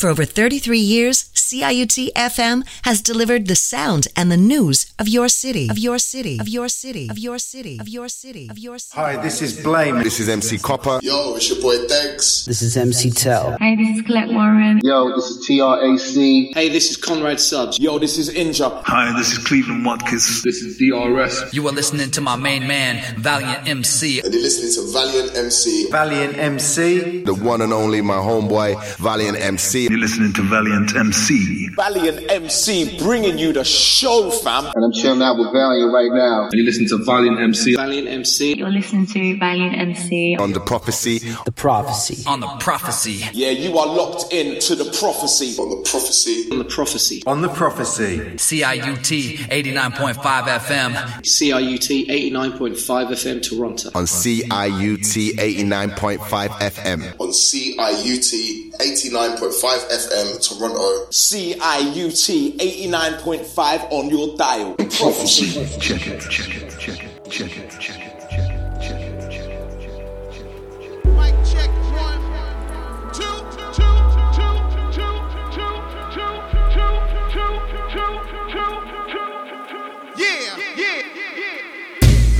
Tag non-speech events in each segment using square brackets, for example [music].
For over 33 years, CIUT FM has delivered the sound and the news of your city, of your city, of your city, of your city, of your city, of your city. Hi, this is Blame. This is MC Copper. Yo, it's your boy Degs. This is MC Tell. Hey, this is Colette Warren. Yo, this is TRAC. Hey, this is Conrad Subs. Yo, this is Inja. Hi, this is Cleveland Watkins. This is DRS. You are listening to my main man, Valiant MC. And you're listening to Valiant MC. Valiant MC. The one and only my homeboy, Valiant MC. You're listening to Valiant MC. Valiant MC bringing you the show, fam. And I'm chilling out with Valiant right now. And you're listening to Valiant MC. Valiant MC. You're listening to Valiant MC. On the prophecy. The prophecy. On the prophecy. Yeah, you are locked in to the prophecy. On the prophecy. On the prophecy. On the prophecy. CIUT 89.5 FM. CIUT 89.5 FM Toronto. On CIUT 89.5 FM. On CIUT 89.5 FM Toronto. CIUT 89.5 on your dial. Prophecy. Check it, check it, check it, check it, check it.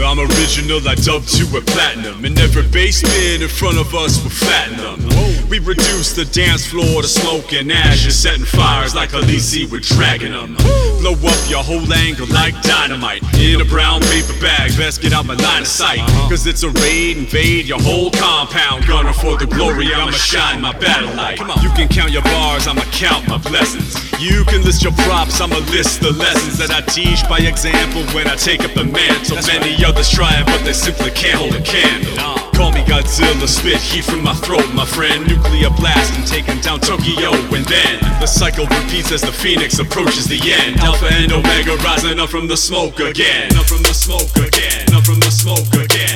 I'm original, I dubbed you a platinum. And every basement in front of us were fatten We reduced the dance floor to smoke and ashes, setting fires like Khaleesi with dragging them. Blow up your whole angle like dynamite. In a brown paper bag, best get out my line of sight. Cause it's a raid, invade your whole compound. Gunner for the glory, I'ma shine my battle light. You can count your bars, I'ma count my blessings. You can list your props, I'ma list the lessons that I teach by example when I take up the mantle. Many others try it, but they simply can't hold a candle. Call me Godzilla, spit heat from my throat, my friend. Nuclear blast and taking down Tokyo, and then the cycle repeats as the phoenix approaches the end. Alpha and Omega rising up from the smoke again. Up from the smoke again. Up from the smoke again.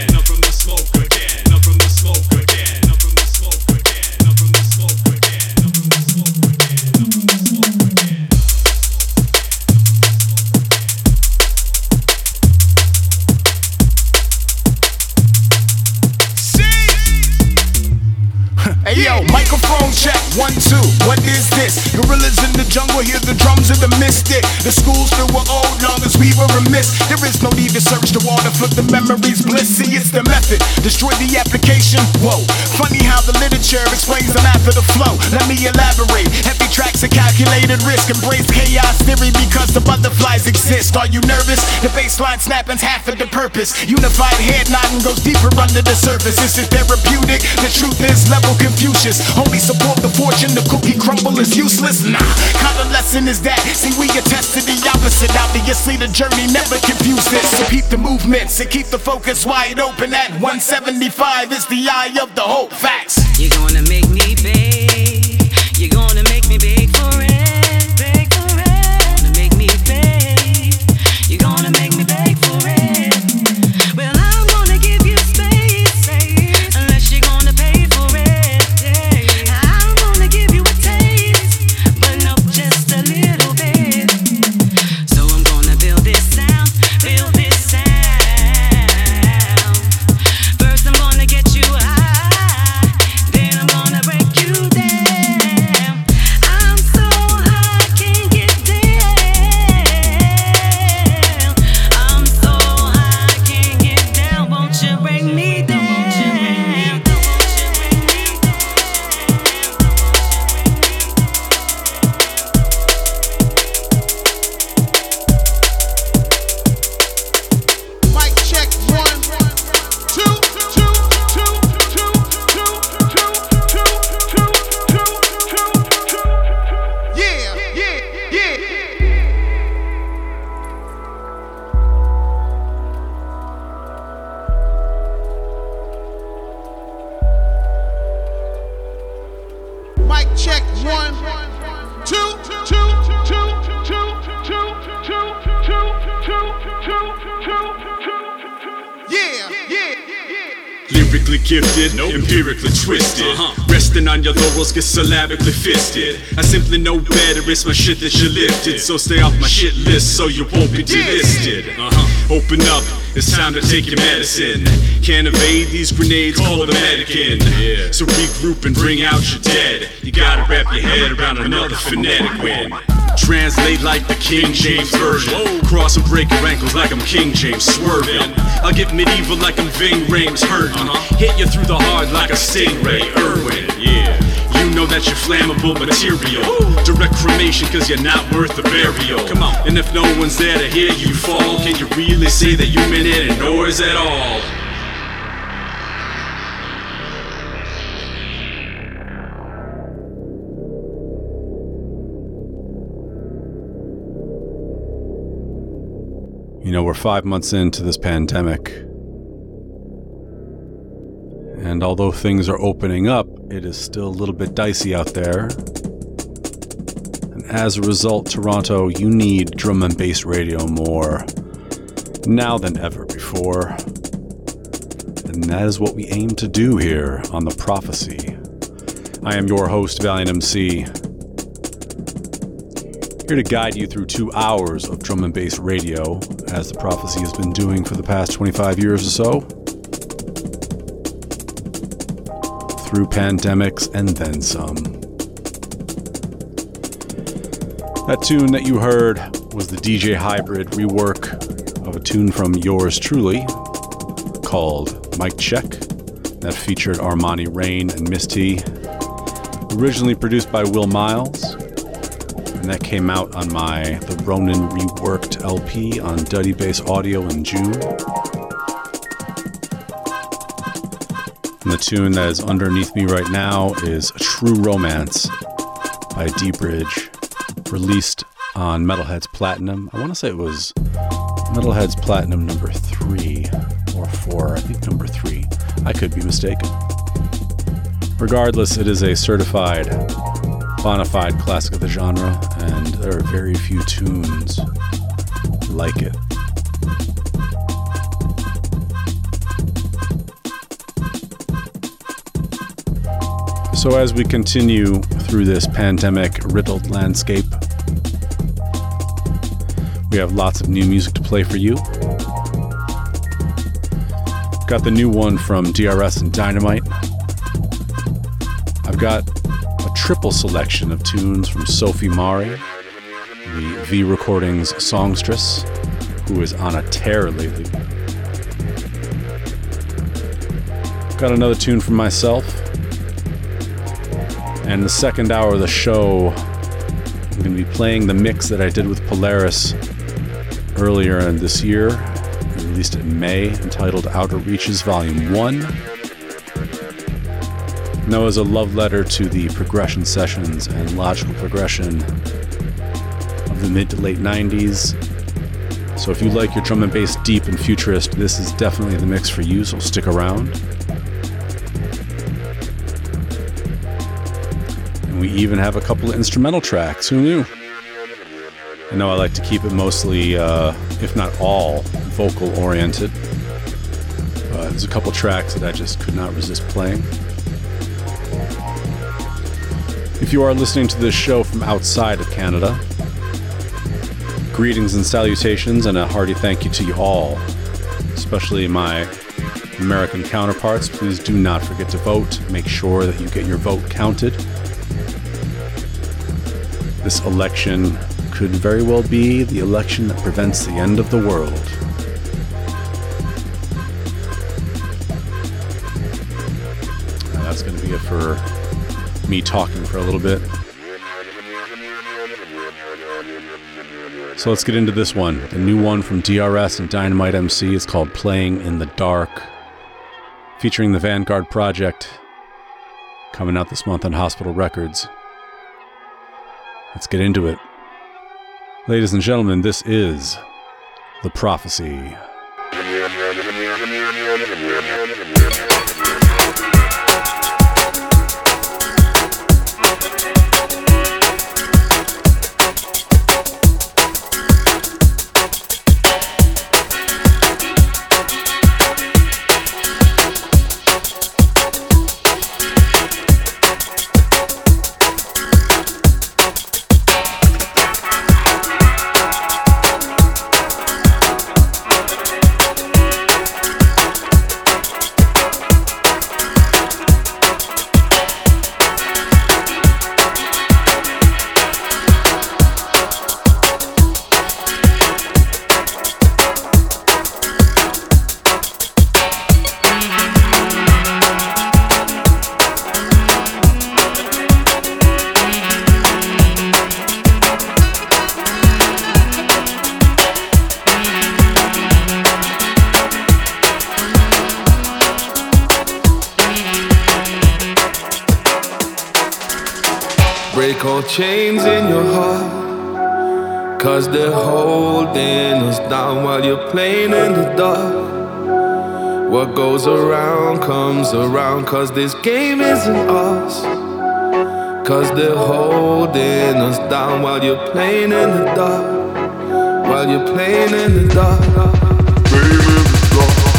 One, two, what is this? Gorillas in the jungle, hear the drums of the mystic. The schools still were old, long as we were remiss. There is no need to search the water for the memories. Bliss, see, it's the method. Destroy the application, whoa. Funny how the literature explains the math of the flow. Let me elaborate. Heavy tracks of calculated risk. Embrace chaos theory because the butterflies exist. Are you nervous? The baseline snapping's half of the purpose. Unified head nodding goes deeper under the surface. This is it therapeutic? The truth is level Confucius. Only support the fortune, the cookie crumble is useless. Nah, kind of lesson is that? See, we attest to the opposite. Obviously, the journey never confuse this. So keep the movements and keep the focus wide open. At 175 is the eye of the hope. Facts. You're gonna make me big. Get syllabically fisted. I simply know better, it's my shit that you lifted. So stay off my shit list so you won't be delisted. Uh-huh. Open up, It's time to take your medicine. Can't evade these grenades, call the medic in. So regroup and bring out your dead. You gotta wrap your head around another phonetic win. Translate like the King James Version. Cross and break your ankles like I'm King James swerving. I'll get medieval like I'm Ving Rhames hurting. Hit you through the heart like a stingray, Irwin. Yeah. You know that you're flammable material. Direct cremation cause you're not worth the burial. Come on. And if no one's there to hear you fall, can you really say that you meant any noise at all? You know, we're five months into this pandemic. And although things are opening up, it is still a little bit dicey out there. And as a result, Toronto, you need drum and bass radio more now than ever before. And that is what we aim to do here on The Prophecy. I am your host, Valiant MC. Here to guide you through two hours of drum and bass radio, as The Prophecy has been doing for the past 25 years or so. Through pandemics and then some. That tune that you heard was the DJ Hybrid rework of a tune from yours truly called Mic Check that featured Armani Rain and Misty. Originally produced by Will Miles, and that came out on my The Ronin Reworked LP on Duddy Bass Audio in June. The tune that is underneath me right now is True Romance by dBridge, released on Metalheadz Platinum. I want to say it was Metalheadz Platinum number three or four, I think number three. I could be mistaken. Regardless, it is a certified, bona fide classic of the genre, and there are very few tunes like it. So, as we continue through this pandemic riddled landscape, we have lots of new music to play for you. Got the new one from DRS and Dynamite. I've got a triple selection of tunes from Sophie Mari, the V Recordings songstress, who is on a tear lately. Got another tune from myself. And the second hour of the show, I'm going to be playing the mix that I did with Polaris earlier in this year. Released in May, entitled Outer Reaches Volume 1. Now, as a love letter to the progression sessions and logical progression of the mid to late 90s. So, if you like your drum and bass deep and futurist, this is definitely the mix for you, so stick around. We even have a couple of instrumental tracks. Who knew? I know I like to keep it mostly, uh, if not all, vocal oriented. Uh, there's a couple tracks that I just could not resist playing. If you are listening to this show from outside of Canada, greetings and salutations, and a hearty thank you to you all, especially my American counterparts. Please do not forget to vote. Make sure that you get your vote counted. This election could very well be the election that prevents the end of the world. That's going to be it for me talking for a little bit. So let's get into this one. The new one from DRS and Dynamite MC is called Playing in the Dark, featuring the Vanguard Project, coming out this month on Hospital Records. Let's get into it. Ladies and gentlemen, this is The Prophecy. Down while you're playing in the dark. What goes around comes around, cause this game isn't ours. Cause they're holding us down while you're playing in the dark. While you're playing in the dark.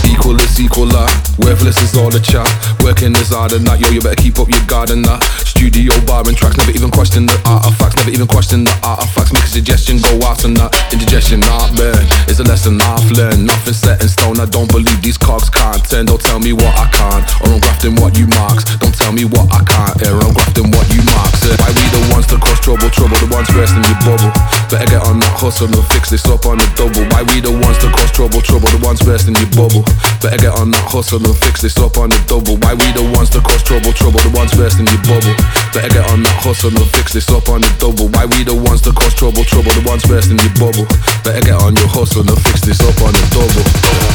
Equal is equal up. Worthless is all the chat. Working is hard enough. Yo, you better keep up your guard and that. Studio bar and tracks, never even question the artifacts. Never even question the artifacts. Make a suggestion, go out and that. Indigestion, not burn. It's a lesson I've learned. Nothing set in stone. I don't believe these cogs can't turn. Don't tell me what I can't. Or I'm grafting what you marks. Don't tell me what I can't hear. I'm grafting what you marks. Uh, why we the ones to cause trouble? Trouble, the ones first in your bubble. Better get on that hustle and fix this up on the double. Why we the ones to cause trouble? Trouble, the ones first in your bubble. Better get on that hustle and fix this up on the double. Why we the ones to cause trouble? Trouble, the ones first in your bubble. Better get on that hustle and fix this up on the double. Why we the ones to cause trouble? Trouble, the ones first in your bubble. Better get on your hustle and fix this up on the double.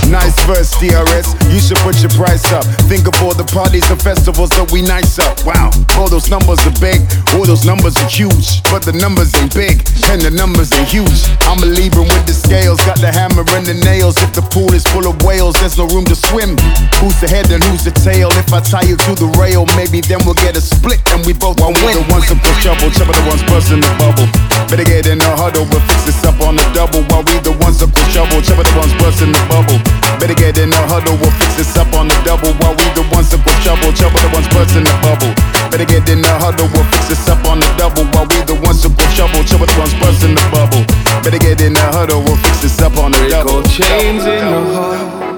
Nice verse, DRS. You should put your price up. Think of all the parties and festivals that we nice up. Wow, all those numbers are big, all those numbers are huge. But the numbers ain't big, and the numbers ain't huge. I'm a Libra with the scales, got the hammer and the nails. If the pool is full of whales, there's no room to swim. Who's the head and who's the tail? If I tie you to the rail, maybe then we'll get a split and we both won't win. The ones that push trouble, trouble the ones busting the bubble. Better get in the huddle, we'll fix this up on the double. While we the ones that push trouble, trouble the ones busting the bubble. Better get in the huddle, we'll fix this up on the double. While we the ones that push trouble, trouble the ones busting the bubble. Better get in the huddle, we'll fix this up on the double. While we the ones that push trouble, trouble the ones busting the bubble. Better get in the huddle, we'll fix this up on the double. chains in your heart.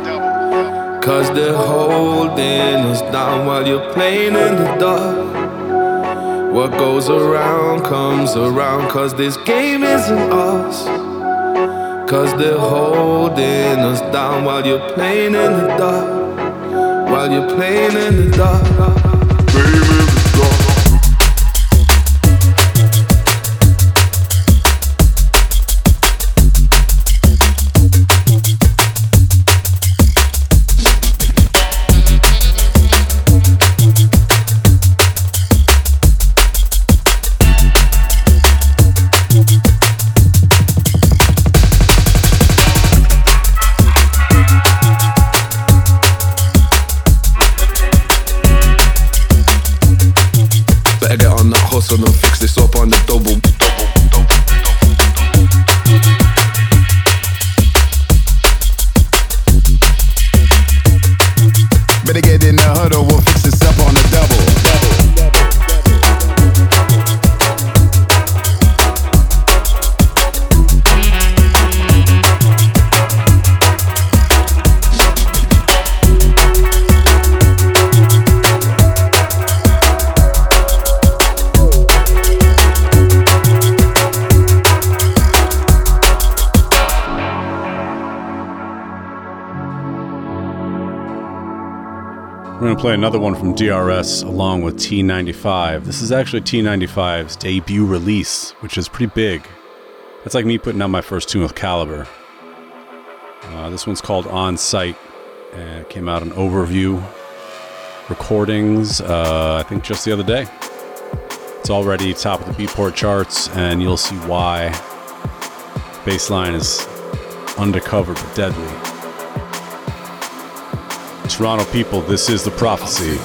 Cause they're holding us down while you're playing in the dark. What goes around comes around, cause this game isn't ours. Cause they're holding us down while you're playing in the dark. While you're playing in the dark. Better play another one from DRS along with T95. This is actually T95's debut release, which is pretty big. That's like me putting out my first tune with Calibre. Uh, this one's called On Site. And it came out in Overview Recordings, uh, I think just the other day. It's already top of the Beatport charts, and you'll see why. Bassline is undercover but deadly. Toronto people, this is the prophecy.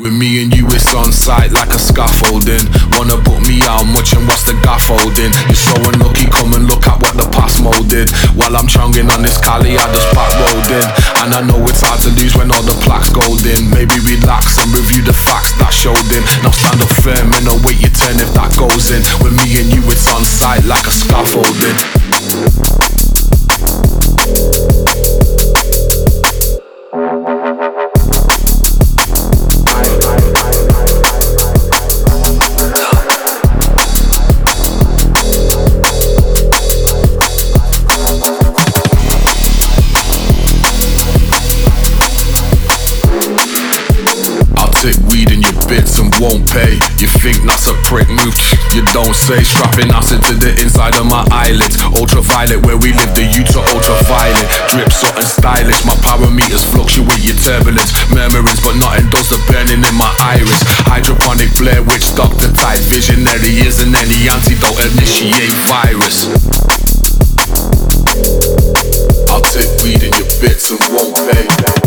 With me and you, it's on site like a scaffolding. Wanna put me out much and what's the gafffolding? You're so unlucky, come and look at what the past molded. While I'm chunging on this Cali, I just pack rolled in. And I know it's hard to lose when all the plaques golden. Maybe relax and review the facts that showed in. Now stand up firm and await your turn if that goes in. With me and you, it's on site like a scaffolding. Pay. You think that's a prick move? You don't say. Strapping acid to the inside of my eyelids. Ultraviolet, where we live, the youths are ultraviolet. Drip something stylish, my parameters fluctuate your turbulence. Murmurings, but nothing does the burning in my iris. Hydroponic Blair Witch, doctor type visionary. Isn't any antidote, initiate virus. I'll take weed in your bits and won't pay.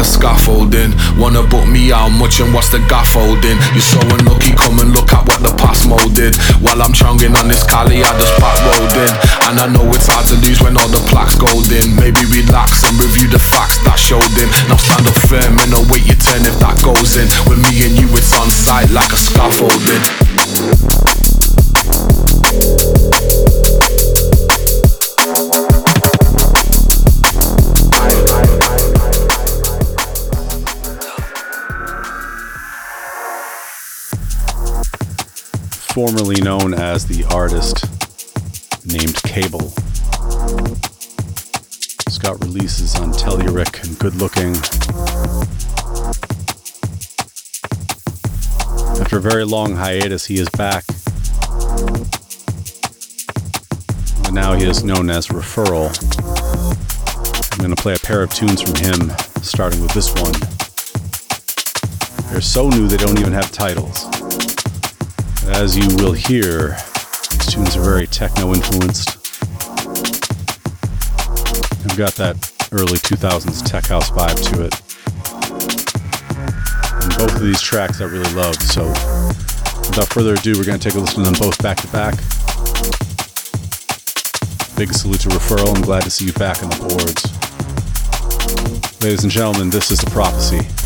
A scaffolding. Wanna book me out much and what's the gaffholding? You're so unlucky, come and look at what the past molded. While I'm chunging on this Cali, I just back rolled in. And I know it's hard to lose when all the plaques golden. Maybe relax and review the facts that showed in. Now stand up firm and await your turn if that goes in. With me and you, it's on site like a scaffolding. Formerly known as the artist named Cable. Scott releases on Telluric and Good Looking. After a very long hiatus, he is back. But now he is known as Referral. I'm going to play a pair of tunes from him, starting with this one. They're so new they don't even have titles. As you will hear, these tunes are very techno influenced. They've got that early 2000s tech house vibe to it. And both of these tracks I really loved, so without further ado, we're going to take a listen to them both back to back. Big salute to Referral. I'm glad to see you back on the boards. Ladies and gentlemen, this is The Prophecy.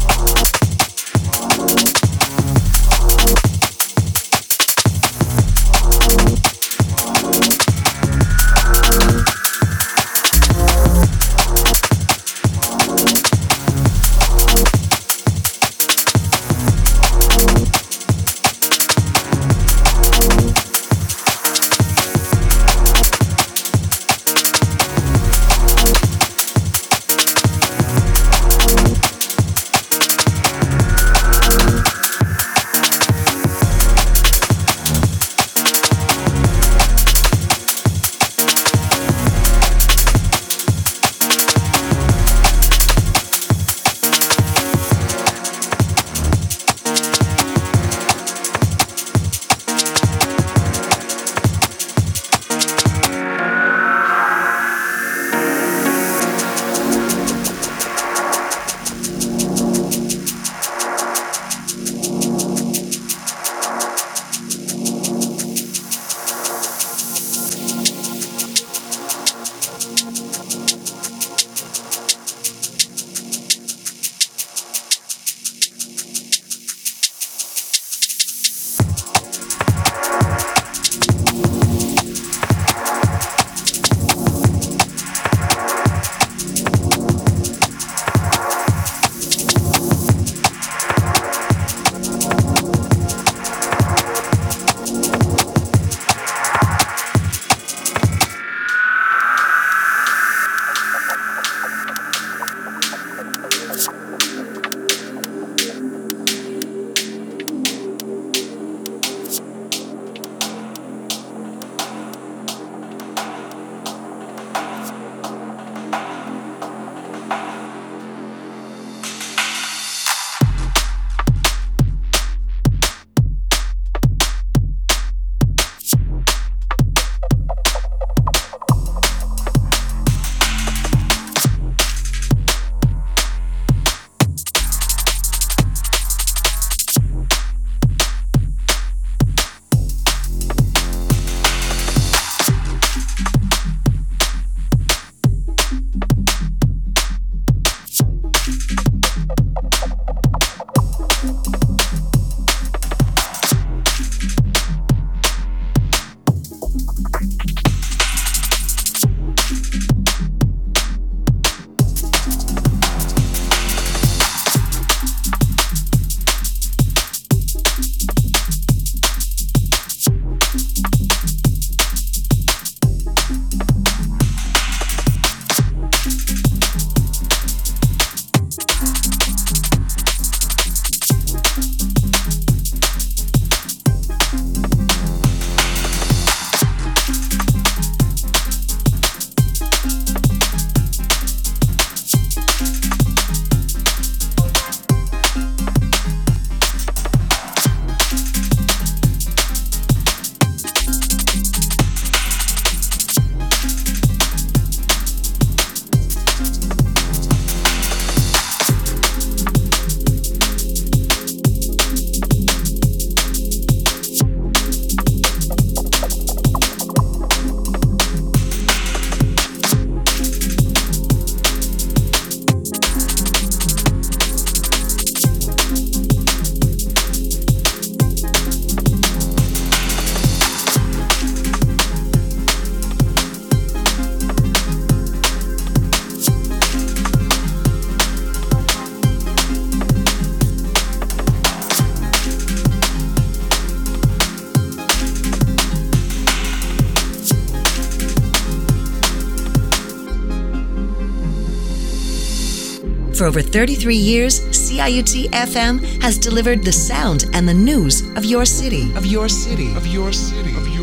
For over 33 years, CIUT FM has delivered the sound and the news of your city. Of your city. Of your city. Of your.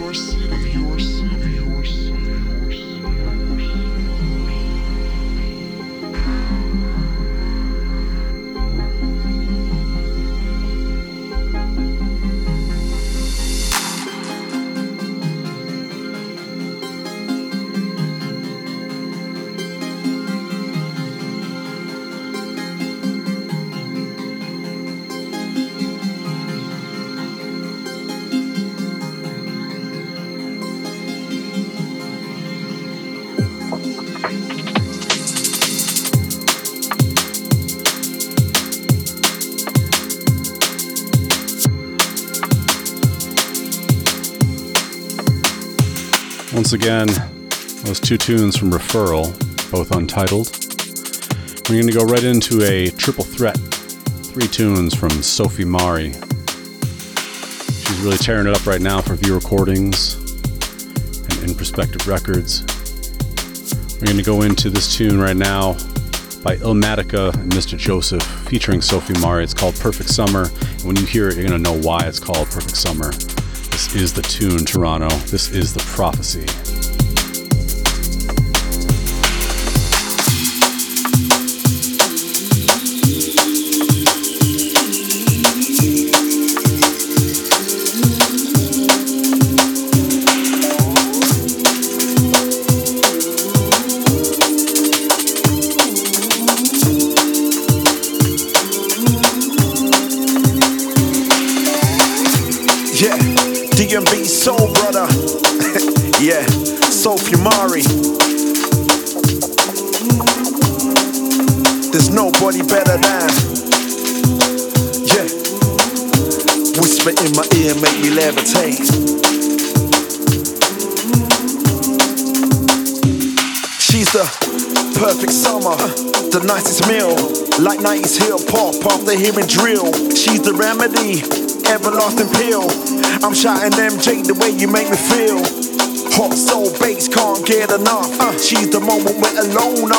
Once again, those two tunes from Referral, both untitled. We're going to go right into a triple threat. Three tunes from Sophie Mari. She's really tearing it up right now for V Recordings and Inperspective Records. We're going to go into this tune right now by Ilmatica and Mr. Joseph featuring Sophie Mari. It's called Perfect Summer. And when you hear it, you're going to know why it's called Perfect Summer. This is the tune, Toronto. This is the prophecy.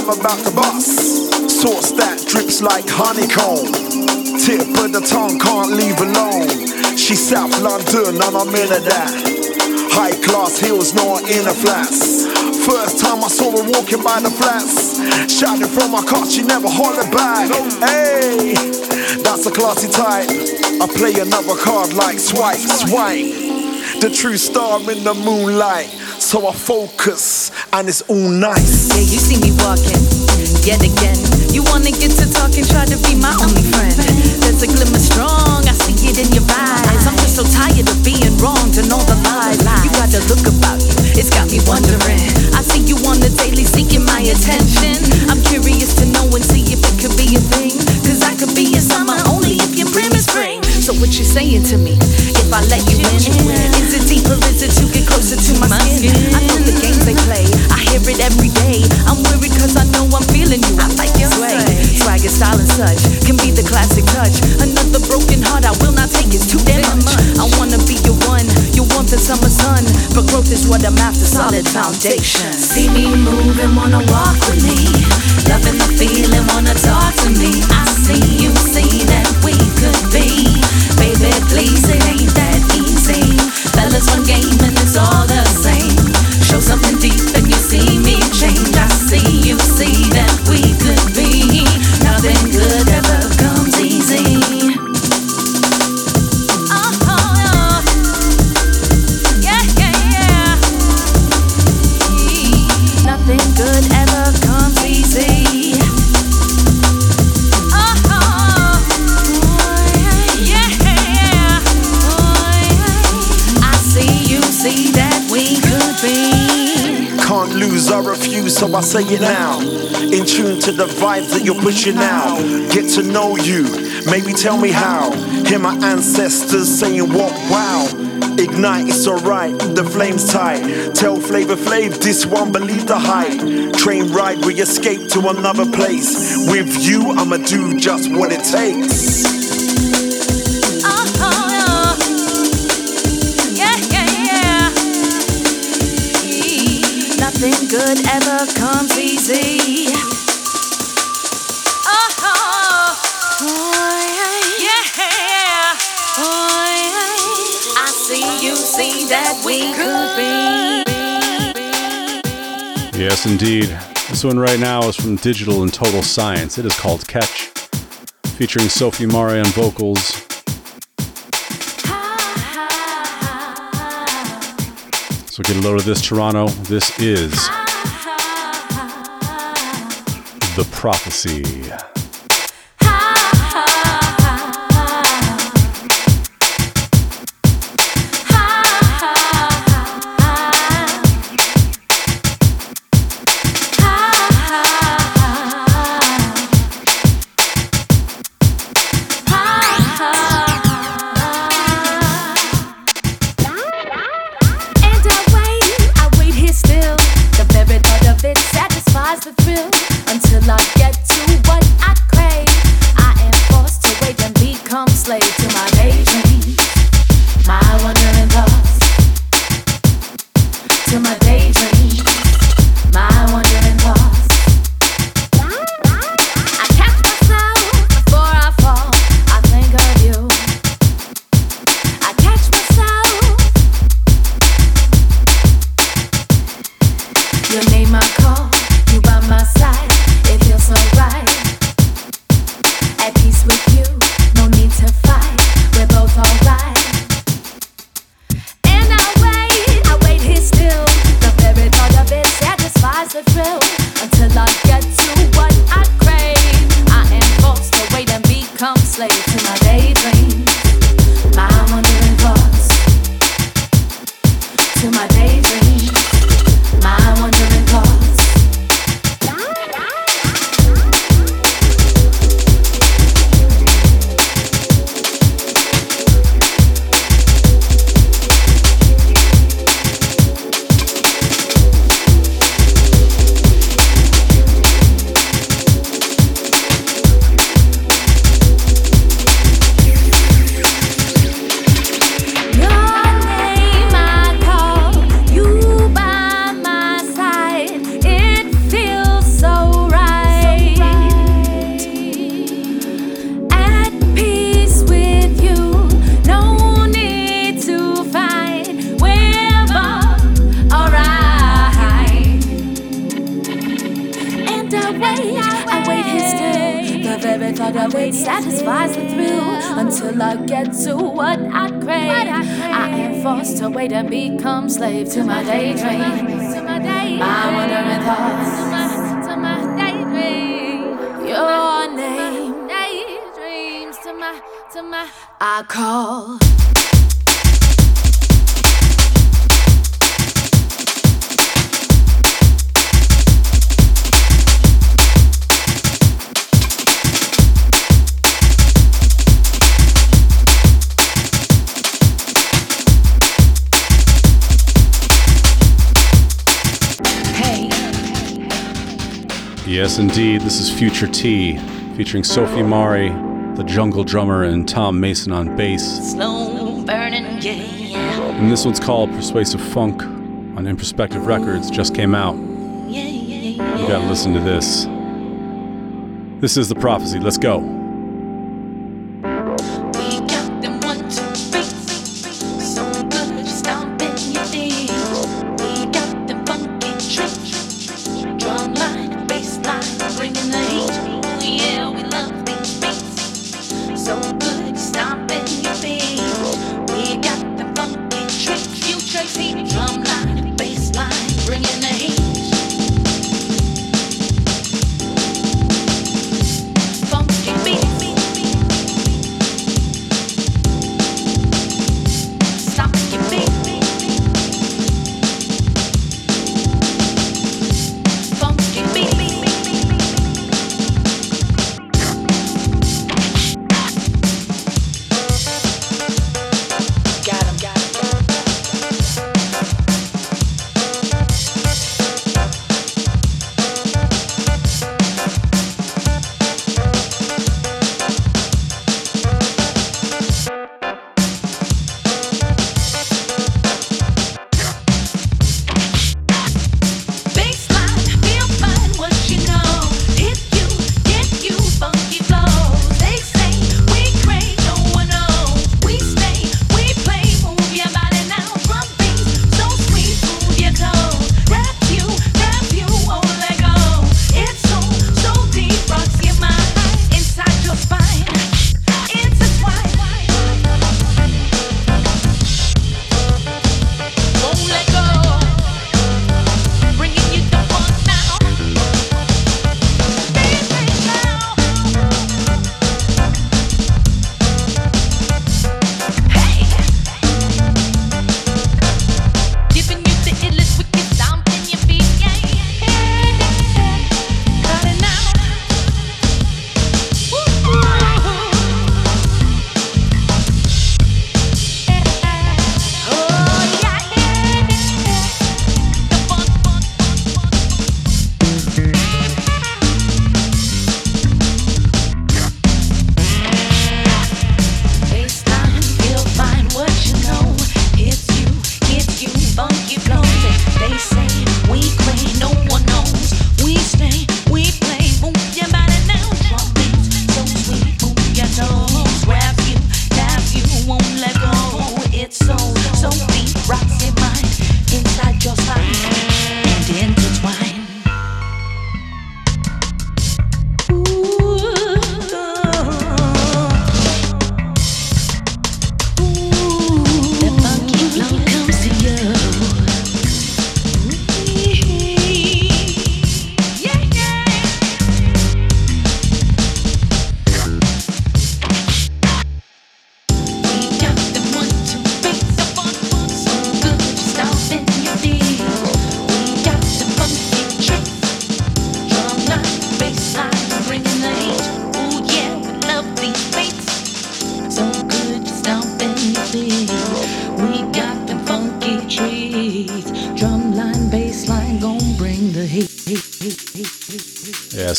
I'm about to bust. Sauce that drips like honeycomb. Tip of the tongue can't leave alone. She's South London and I'm into that. High class heels, not in a flats. First time I saw her walking by the flats. Shouting from my car, she never hollered back. Hey, that's a classy type. I play another card like swipe, swipe. The true star in the moonlight. So I focus and it's all nice. Yeah, you see me walking yet again. You wanna get to talking, try to be my only friend. There's a glimmer strong, I see it in your eyes. I'm just so tired of being wrong to know the lies. You got the look about you, it's got me wondering. I see you on the daily seeking my attention. I'm curious to know and see if it could be a thing. Cause I could be a summer only if you bring me spring. So what you saying to me? If I let you in, is it deeper? Is it to get closer to my skin? I know the games they play, I hear it every day. I'm worried cause I know I'm feeling you. I like your sway, swagger, style and such can be the classic touch. Another broken heart I will not take. It's too damn much. I wanna be your one, your warmth and summer sun. But growth is what I'm after, solid foundation. See me move and wanna walk with me, loving the feeling, wanna talk to me. Refuse, so I say it now. In tune to the vibes that you're pushing out. Get to know you, maybe tell me how. Hear my ancestors saying what wow. Ignite, it's alright, the flame's tight. Tell Flavor Flav, this one believe the hype. Train ride, we escape to another place. With you, I'ma do just what it takes. nothing good ever comes easy. Uh-huh. Yes, indeed. This one right now is from Digital and Total Science. It is called Catch, featuring Sophie Mari on vocals, So get a load of this, Toronto. This is ah, The Prophecy. it satisfies the thrill until I get to what I crave. I am forced to wait and become slave to my daydreams, my wandering thoughts, to my daydreams. Your name, daydreams to my to my. I call. Yes, indeed. This is Phuture T, featuring Sophie Mari, the jungle drummer, and Tom Mason on bass. Slow burning, yeah. And this one's called Persuasive Funk on Inperspective Records, just came out. Yeah, yeah, yeah. You gotta listen to this. This is The Prophecy. Let's go.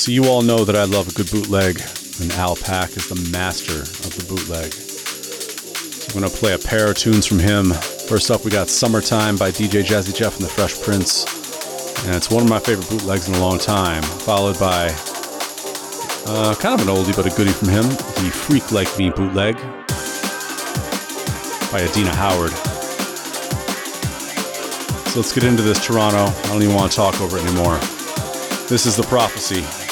So you all know that I love a good bootleg, and Al Pack is the master of the bootleg. So I'm going to play a pair of tunes from him. First up, we got Summertime by DJ Jazzy Jeff and the Fresh Prince. And it's one of my favorite bootlegs in a long time, followed by uh, kind of an oldie but a goodie from him, the Freak Like Me bootleg by Adina Howard. So let's get into this Toronto. I don't even want to talk over it anymore. This is The Prophecy.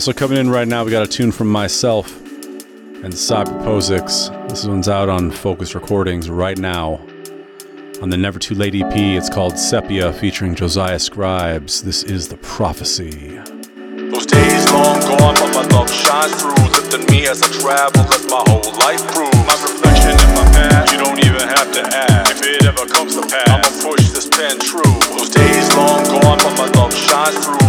so coming in right now, we got a tune from myself and Cyber Posix. This one's out on Focus Recordings right now. On the Never Too Late EP, it's called Sepia featuring Josiah Scribes. This is The Prophecy. Those days long gone, but my love shines through, lifting me as I travel, let my whole life prove My reflection in my past, you don't even have to ask. If it ever comes to pass, I'ma push this pen true. Those days long gone, but my love shines through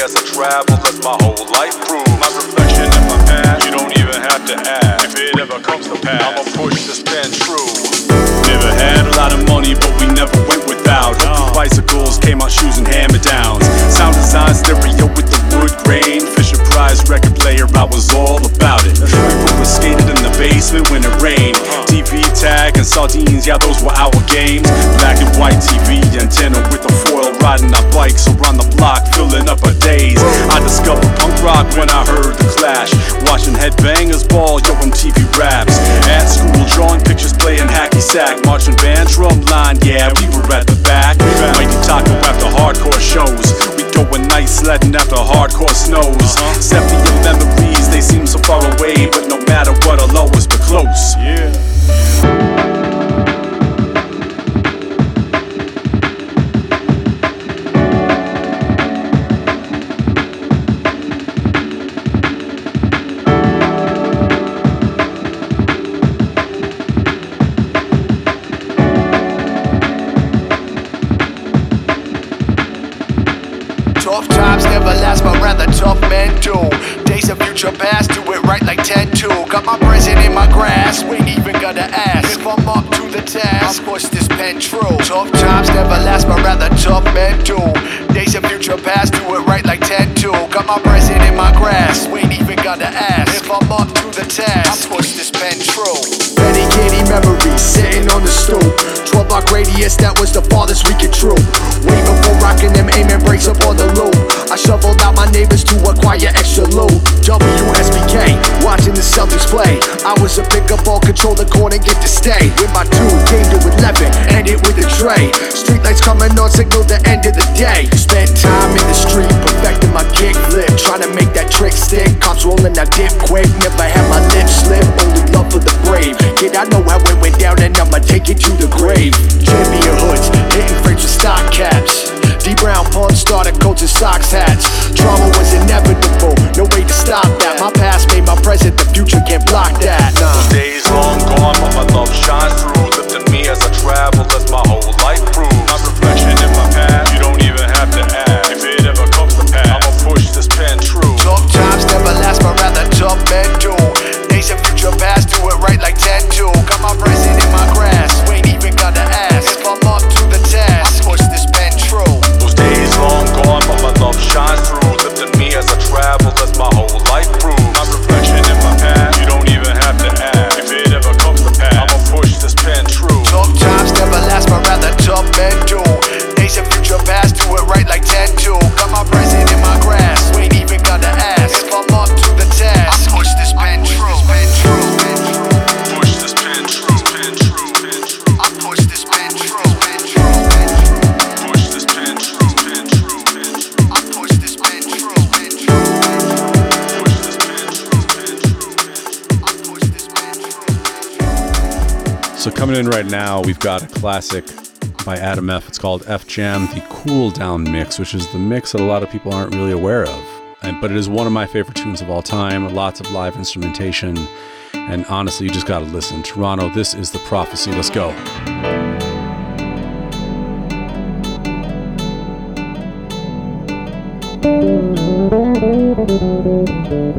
as I travel, cause my whole life proves my reflection in my past. You don't even have to ask if it ever comes to pass. I'ma push this pen through. Never had a lot of money, but we never went without. Two bicycles came out shoes and hammer downs. Sound design stereo with the wood grain. Fisher Price record player, I was all about it. We were skated in the basement when it rained and sardines, yeah, those were our games. Black and white TV antenna with a foil riding our bikes around the block, filling up our days. I discovered punk rock when I heard the clash. Watching headbangers ball, yo, MTV raps. At school, drawing pictures, playing hacky sack. Marching band, drum line, yeah, we were at the back. Mighty Taco after hardcore shows. We going night sledding after hardcore snows. Sepia memories, they seem so far away, but no matter what, I'll always be close. Yeah. Never last, but rather tough men do. Days of future past, do it right like 10 2. Got my present in my grasp, We ain't even gotta ask if I'm up to the task. I'll push this pen true. Tough times never last, but rather tough men do. Days of future past, do it right like 10 2. Got my present in my grasp, We ain't even gotta ask if I'm up to the task. I'll push this pen true. Petty kitty memories sitting on the stoop. 12 block radius, that was the farthest we could troop. Way before rocking them aiming breaks up on the loop. I shoveled out my neighbors to acquire extra loot. WSBK, watching the Celtics play. I was a pickup ball, control the court and get to stay. With my two, came to 11, ended with a tray. Street lights coming on, signal the end of the day. Spent time in the street, perfecting my kick flip. Trying to make that trick stick. Cops rolling, I dip quick. Never had my lips slip, only love for the brave. Kid, I know how it went down and I'ma take it to the grave. Champion hoods, hitting freights with stock caps. D Brown pawn started coats and socks hats. Trauma was inevitable, no way to stop that. My past made my present, the future can't block that. Nah. Days long gone, but my love shines through. Lifting me as I travel, as my whole Coming in right now, we've got a classic by Adam F. It's called F Jam, the cool down mix, which is the mix that a lot of people aren't really aware of. And, but it is one of my favorite tunes of all time. Lots of live instrumentation. And honestly, you just got to listen. Toronto, this is The Prophecy. Let's go.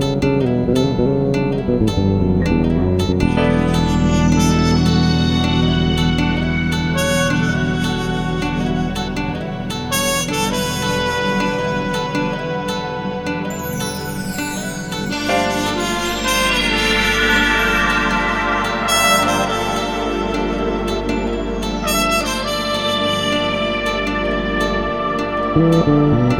[laughs] Música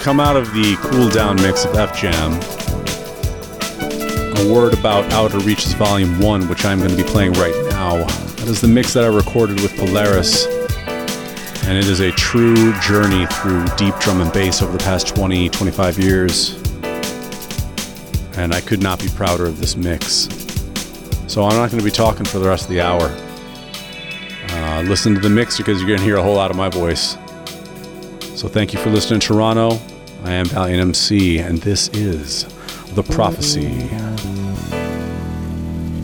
come out of the cool down mix of F Jam, a word about Outer Reaches Volume 1, which I'm going to be playing right now. That is the mix that I recorded with Polaris, and it is a true journey through deep drum and bass over the past 20, 25 years. And I could not be prouder of this mix. So, I'm not going to be talking for the rest of the hour. Uh, listen to the mix because you're going to hear a whole lot of my voice. So thank you for listening, Toronto. I am Valiant MC, and this is The Prophecy.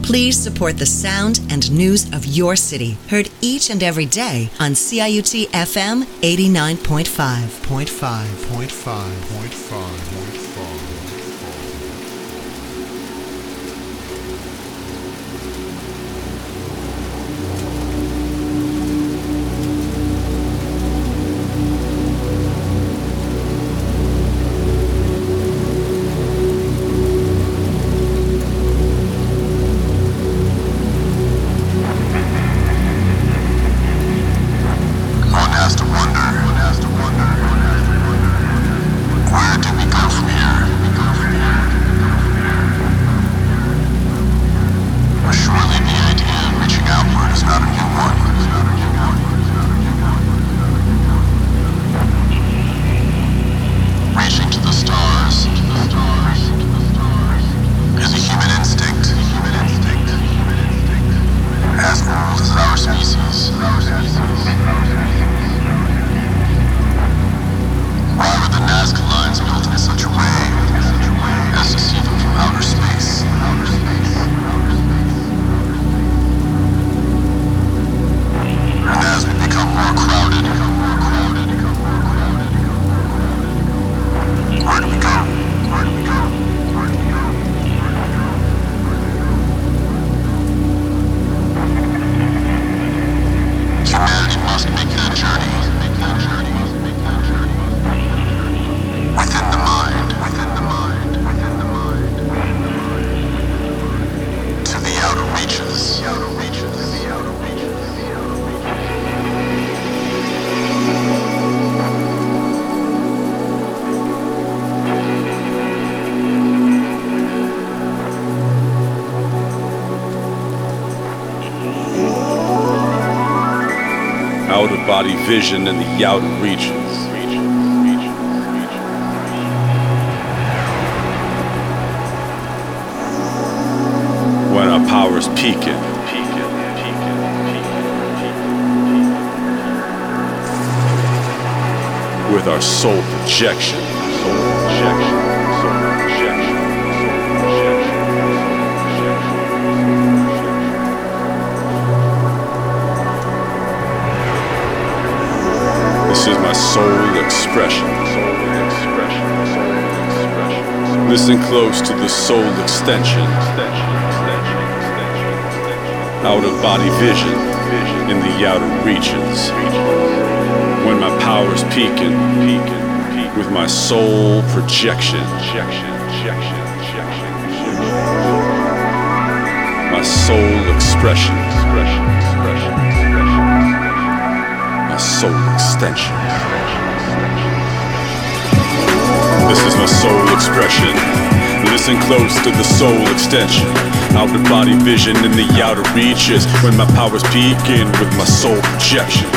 Please support the sound and news of your city, heard each and every day on CIUT FM 89.5. 0.5, 0.5, 0.5, vision in the outer regions. When our power's peaking. With our soul projection. Expression. Listen close to the soul extension. Out of body vision in the outer reaches. When my power's peaking, with my soul projection. My soul expression. My soul extension. This is my soul expression. Listen close to the soul extension. Outer body vision in the outer reaches when my power's peaking with my soul projection.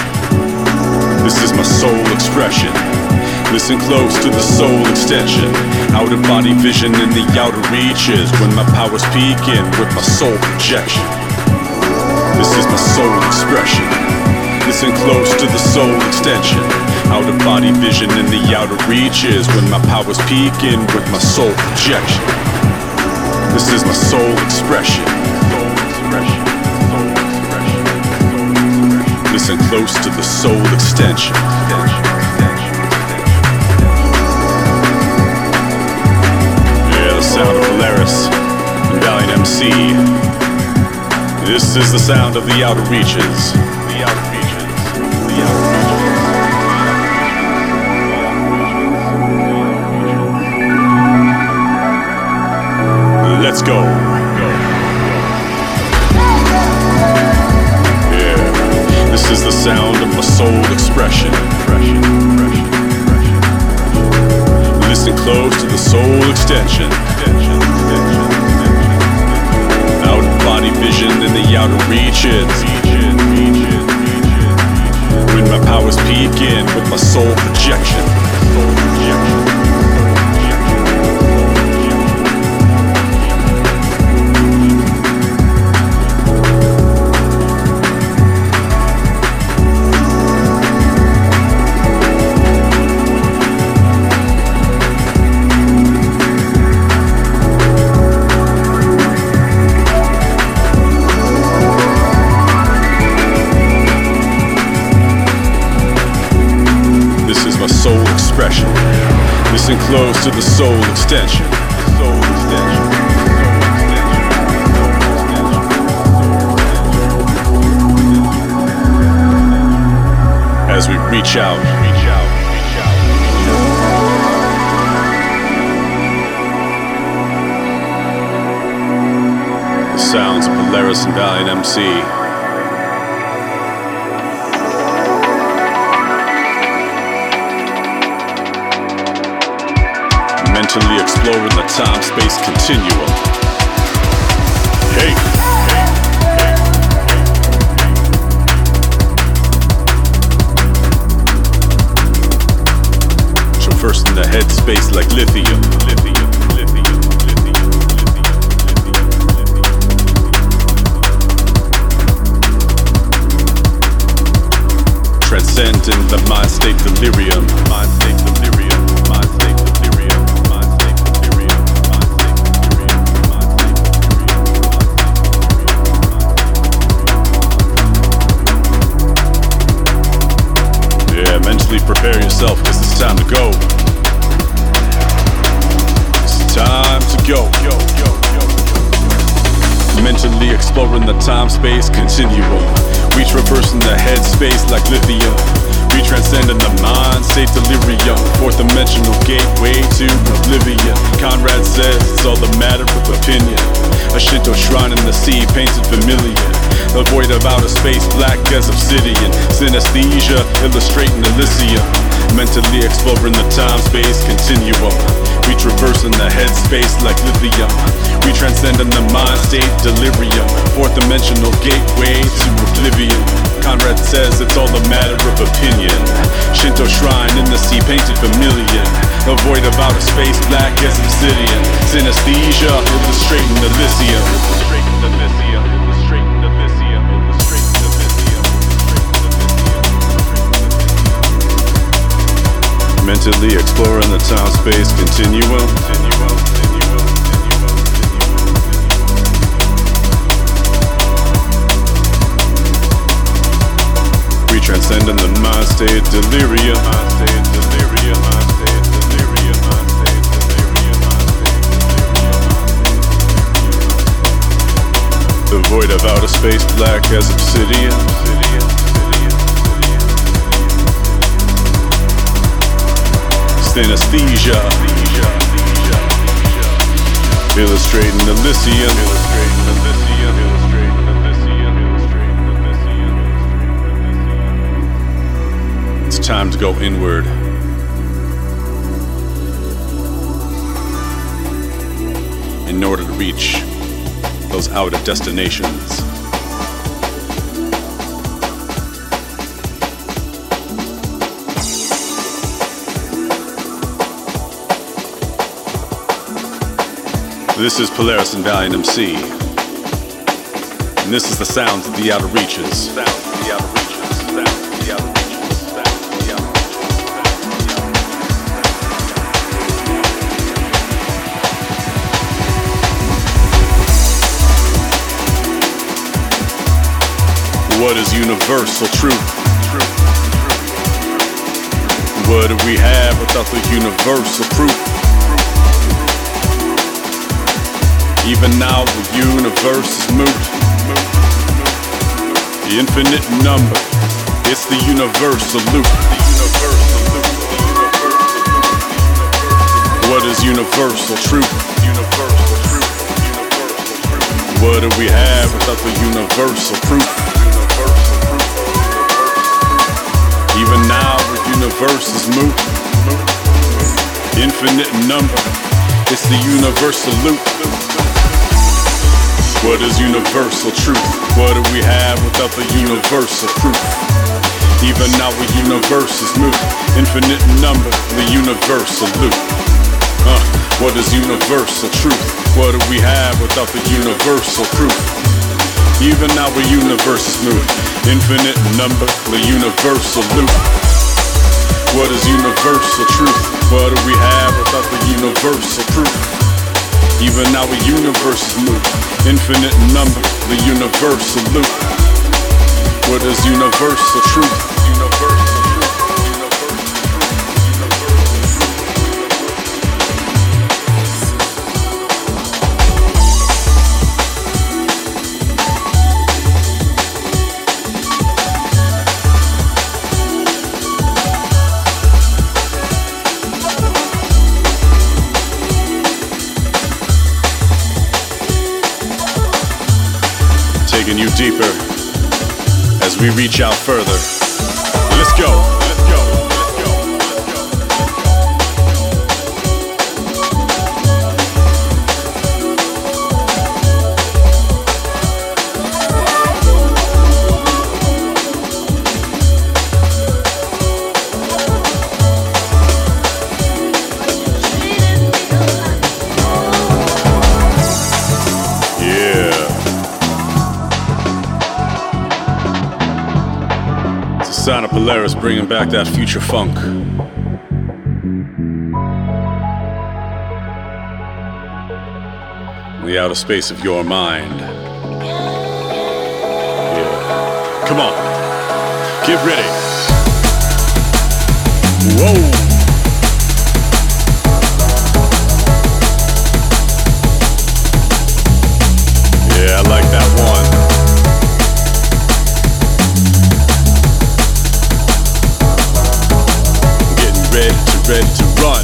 This is my soul expression. Listen close to the soul extension. Outer body vision in the outer reaches when my power's peaking with my soul projection. This is my soul expression. Listen close to the soul extension. Outer body vision in the outer reaches when my power's peaking with my soul projection. This is my soul expression. Listen close to the soul extension. Yeah, the sound of Polaris and Valiant MC. This is the sound of the outer reaches. Let's go. Yeah, this is the sound of my soul expression. Listen close to the soul extension. Out of body vision in the outer reaches. When my powers peak in with my soul projection. Close to the soul extension. Soul extension. As we reach out, reach out, reach out. The sounds of Polaris and Valiant MC. Mentally exploring the time space continuum. Hey! Traversing the headspace like lithium. Lithium, lithium. Transcending the mind state delirium. Mind mentally prepare yourself because it's time to go. It's time to go. Yo, yo, yo. Mentally exploring the time space continuum. We traversing the headspace like lithium. We transcending the mind state delirium. Fourth dimensional gateway to oblivion. Conrad says it's all a matter of opinion. A Shinto shrine in the sea painted familiar. A void of outer space, black as obsidian. Synesthesia, illustrating Elysium. Mentally exploring the time space continuum. We traversing the headspace like lithium. We transcending the mind state delirium. Fourth dimensional gateway to oblivion. Conrad says it's all a matter of opinion. Shinto shrine in the sea painted familiar. A void of outer space, black as obsidian. Synesthesia, illustrating Elysium. Illustrating Elysium. Illustrating Elysium. Mentally exploring the time space continuum. We transcending the mind state delirium. State delirium. State delirium. State delirium. State delirium. The void of outer space, black as obsidian. Synesthesia. Illustrating Elysium. Illustrating time to go inward. In order to reach those outer destinations. This is Polaris and Valiant MC. And this is the sounds of the outer reaches. Sounds of the outer reaches. What is universal truth? What do we have without the universal proof? Even now the universe is moot. The infinite number, it's the universal loop. What is universal truth? What do we have without the universal proof? Even now the universe is moving. infinite number. It's the universal loop. What is universal truth? What do we have without the universal proof? Even now the universe is moving. Infinite number, the universal loop. Uh, what is universal truth? What do we have without the universal proof? Even our we universes move. Infinite number, the universal loop. What is universal truth? What do we have without the universal proof? Even our we universes move. Infinite number, the universal loop. What is universal truth? Deeper as we reach out further. Let's go. Polaris bringing back that future funk. The outer space of your mind. Yeah. Come on. Get ready. Whoa. Yeah, I like that one. Ready to run.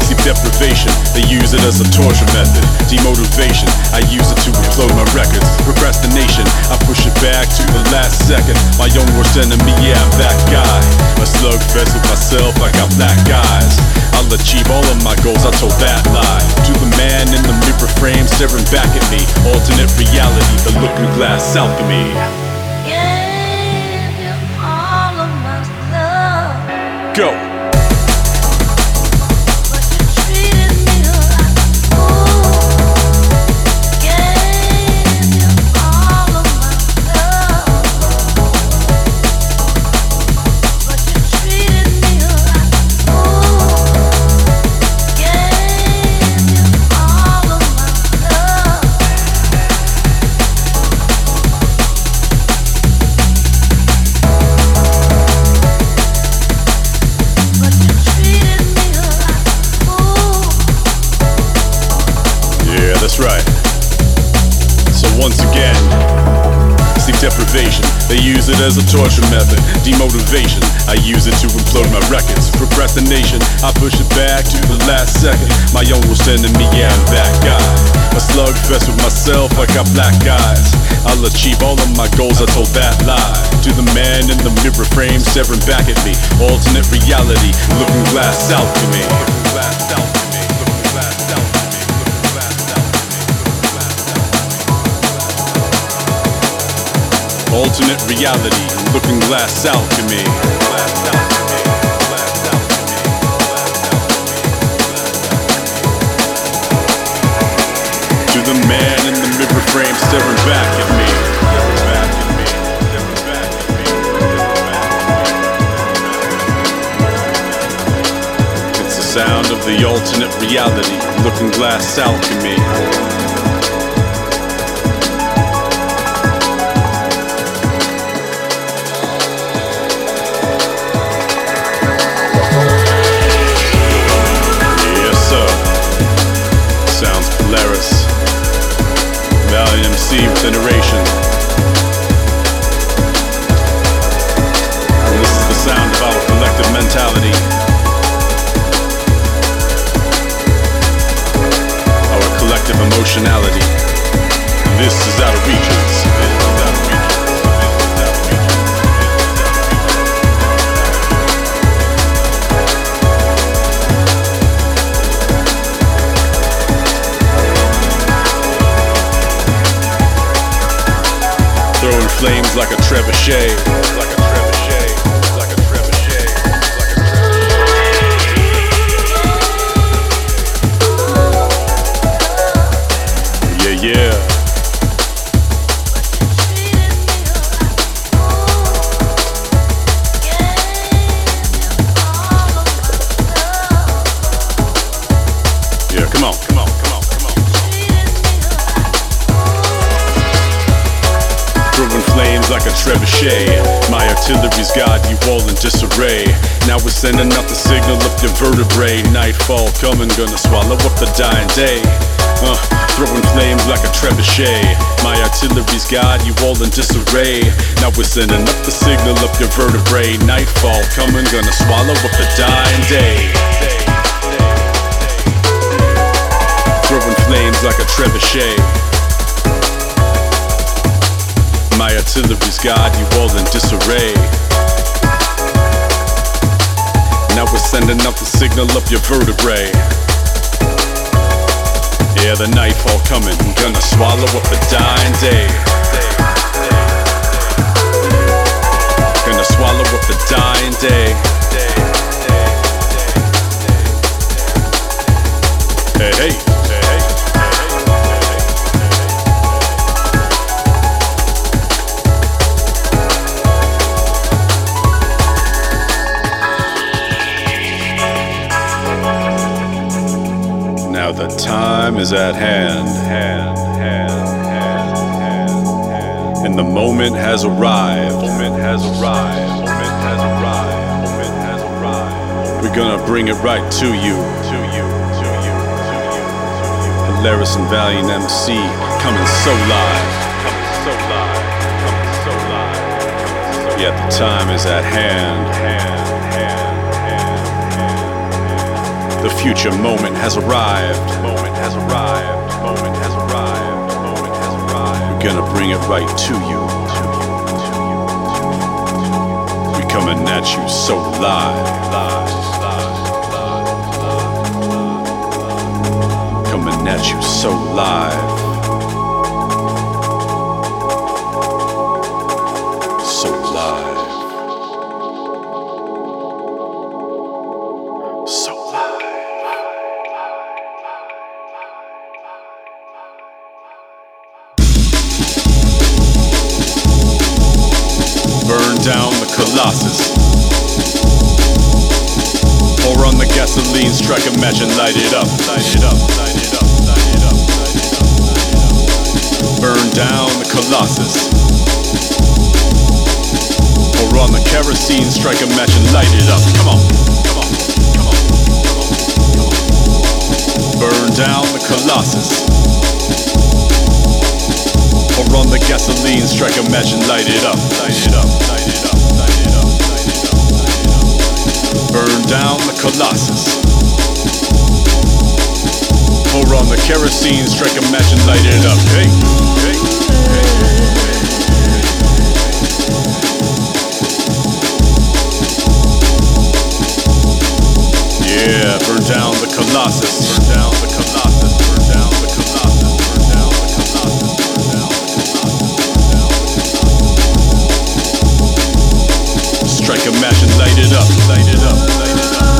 Sleep deprivation, they use it as a torture method. Demotivation, I use it to upload my records. Procrastination, I push it back to the last second. My own worst enemy, yeah, I'm that guy. A slugfest with myself, I got black eyes. I'll achieve all of my goals, I told that lie. To the man in the mirror frame staring back at me. Alternate reality, the looking glass alchemy. Go. Deprivation, they use it as a torture method. Demotivation, I use it to implode my records. Procrastination, I push it back to the last second. My own will worst enemy, yeah, I'm that guy. A slugfest with myself, I got black eyes. I'll achieve all of my goals, I told that lie. To the man in the mirror frame staring back at me. Alternate reality, looking glass alchemy. Looking glass alchemy. Alternate reality, looking glass alchemy. To the man in the mirror frame staring back at me. It's the sound of the alternate reality, looking glass alchemy. MC Nightfall coming, gonna swallow up the dying day. Uh, throwing flames like a trebuchet. My artillery's got you all in disarray. Now we're sending up the signal up your vertebrae. Nightfall coming, gonna swallow up the dying day. Throwing flames like a trebuchet. My artillery's got you all in disarray. Now we're sending up the signal up your vertebrae. Yeah, the nightfall coming, gonna swallow up the dying day. Gonna swallow up the dying day. Hey, hey. Time is at hand, hand, hand, hand, and the moment has arrived. Moment has arrived. Moment has arrived. Moment has arrived. We're gonna bring it right to you, to you, to you, to you. Polaris and Valiant MC coming so live, coming so live, coming so live. Yeah, the time is at hand, hand, hand. The future moment has arrived. Has arrived. Moment has arrived. Moment has arrived. We're gonna bring it right to you. We're coming at you so live. Coming at you so live. Strike a match and light it up. Come on, come on, come on, come on, come on. Burn down the Colossus. Pour on the gasoline, strike a match and light it up. Light it up, light it up, light it up, light it up, light it up. Burn down the Colossus. Pour on the kerosene, strike a match and light it up. Hey, hey, Yeah, burn down the Colossus. Burn down the Colossus. Burn down the Colossus. Burn down the Colossus. Burn down the Colossus. Strike a match and light it up. Light it up. Light it up.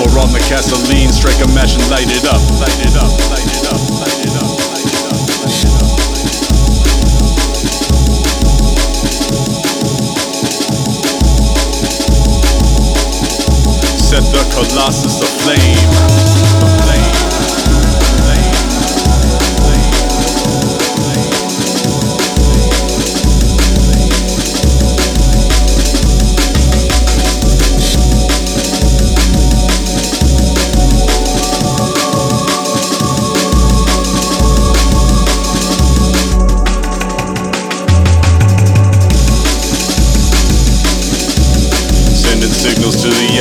Pour on the gasoline, strike a match and light it up. Light it up. Light it up. Light it up. The Colossus. Aflame.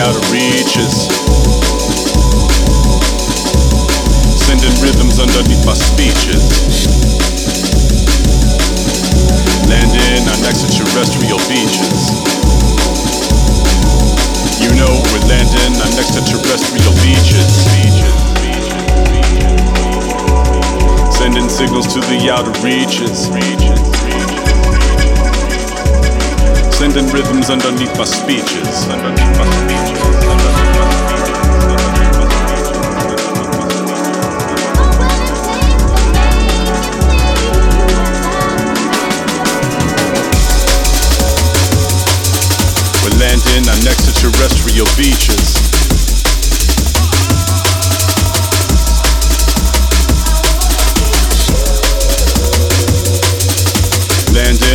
Outer reaches. Sending rhythms underneath my speeches. Landing on extraterrestrial beaches. You know we're landing on extraterrestrial beaches. Sending signals to the outer reaches. Sending rhythms underneath my speeches. Underneath my speeches. We're landing on extraterrestrial beaches.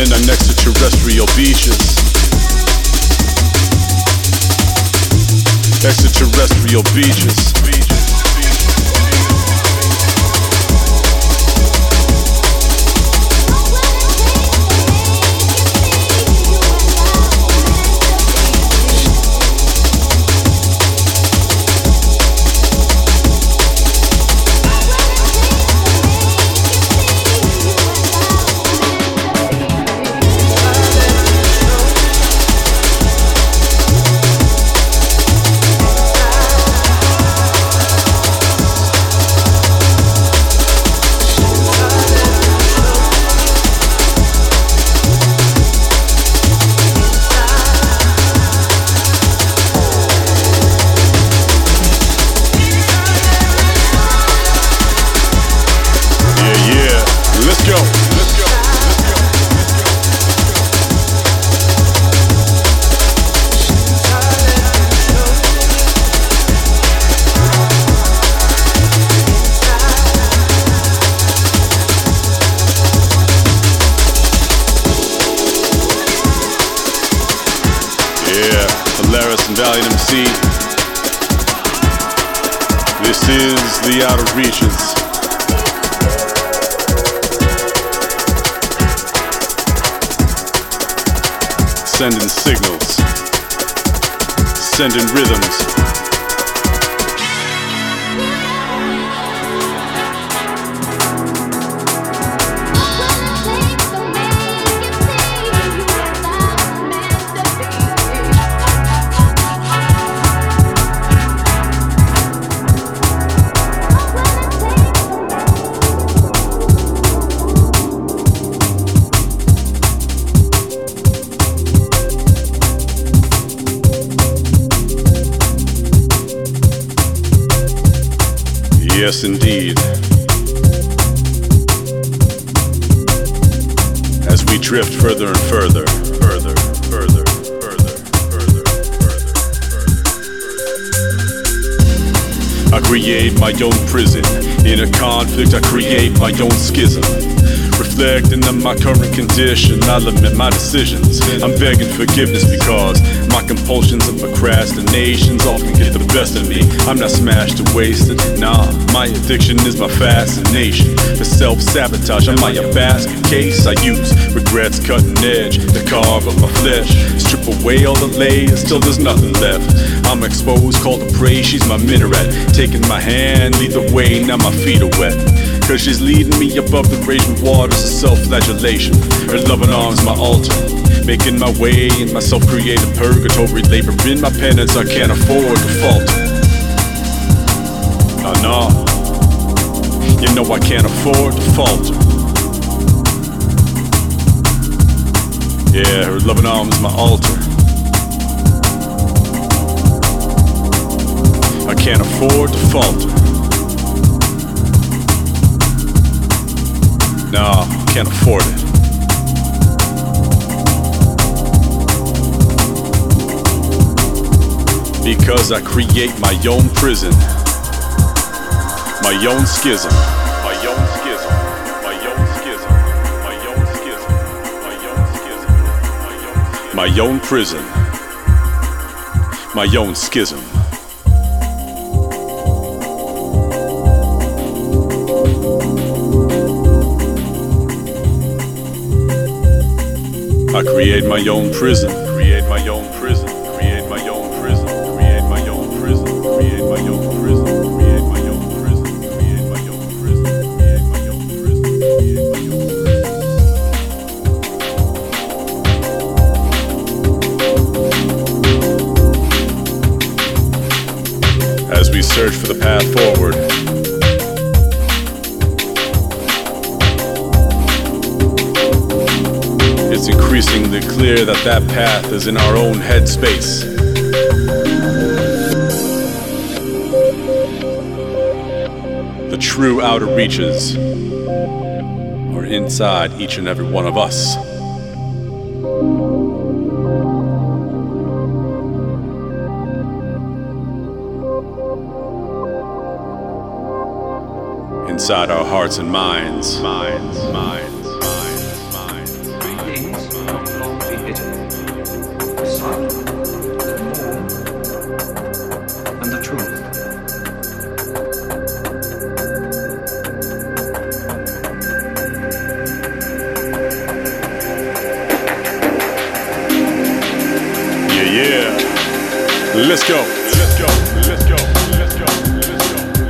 in, I'm next to terrestrial beaches. Extraterrestrial beaches. MC. This is the Outer Reaches. Sending signals, sending rhythms. Yes, indeed. As we drift further and further, further, further, further, further, further. I create my own prison. In a conflict, I create my own schism. Reflecting on my current condition, I limit my decisions. I'm begging forgiveness because my compulsions and procrastinations often get the best of me. I'm not smashed or wasted, nah. My addiction is my fascination. The self sabotage on my basket case I use. Regrets cutting edge to carve up my flesh. Strip away all the layers till there's nothing left. I'm exposed, called to pray, she's my minaret. Taking my hand, lead the way, now my feet are wet. Cause she's leading me above the raging waters of self-flagellation. Her loving arms my altar. Making my way in my self-created purgatory. Laboring my penance, I can't afford to falter. Oh no. You know I can't afford to falter. Yeah, her loving arms my altar. I can't afford to falter. No, can't afford it. Because I create my own prison, my own schism, my own schism, my own schism, my own schism, my own schism, my own, own prison, my own schism. I create my own prison. That path is in our own headspace. The true outer reaches are inside each and every one of us. Inside our hearts and minds, minds, Let's go. Let's go. Let's go. Let's go.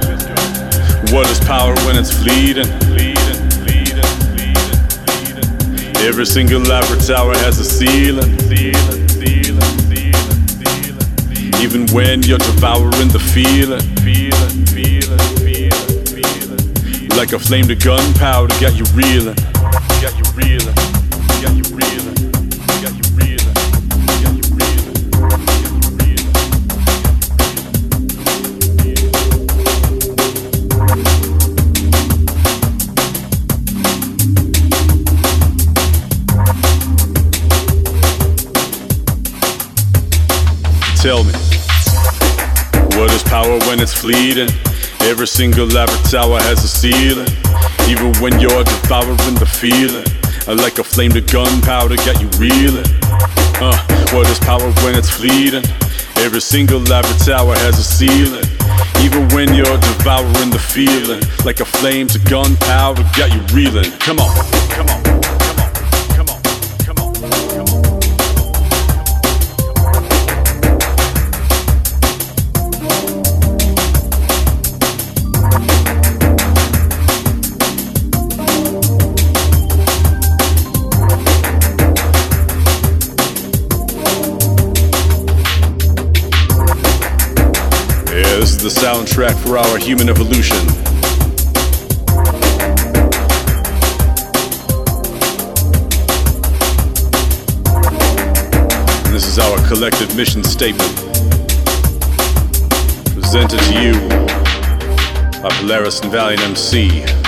Let's go. What is power when it's fleeting? Fleeting, fleeting, fleeting, fleeting. Every single library tower has a ceiling. Ceiling, ceiling, ceiling, ceiling. Even when you're devouring the feeling. Feeling, feeling, feeling, feeling. Like a flame to gunpowder, got you reeling. Power when it's fleeting? Every single laboratory tower has a ceiling. Even when you're devouring the feeling, Uh, like a flame to gunpowder, got you reeling. Uh, what is power when it's fleeting? Every single laboratory tower has a ceiling. Even when you're devouring the feeling, like a flame to gunpowder, got you reeling. Come on, come on. The soundtrack for our human evolution. And this is our collective mission statement. Presented to you by Polaris and Valiant MC.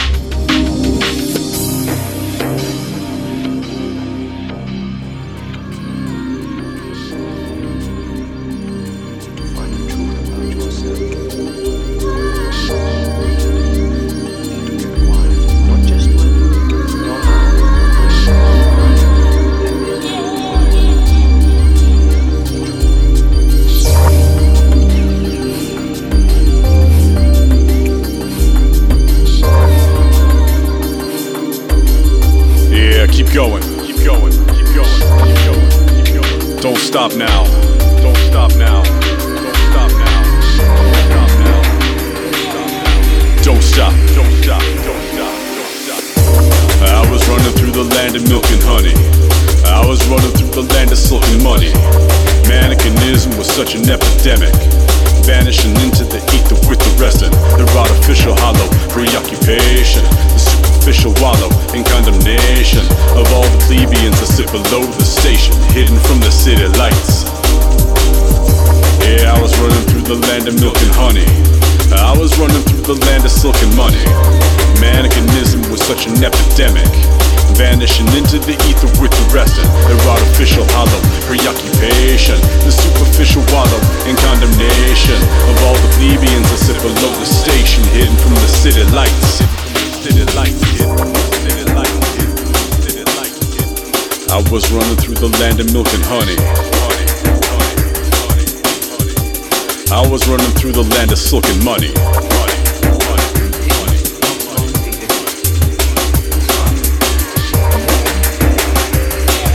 Land of money.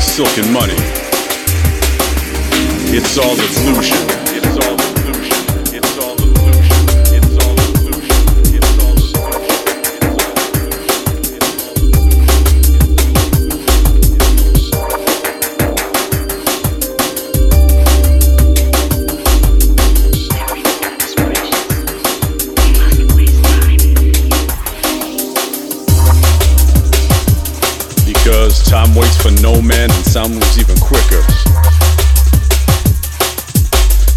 Silk and money. It's all illusion. For no man and sound moves even quicker.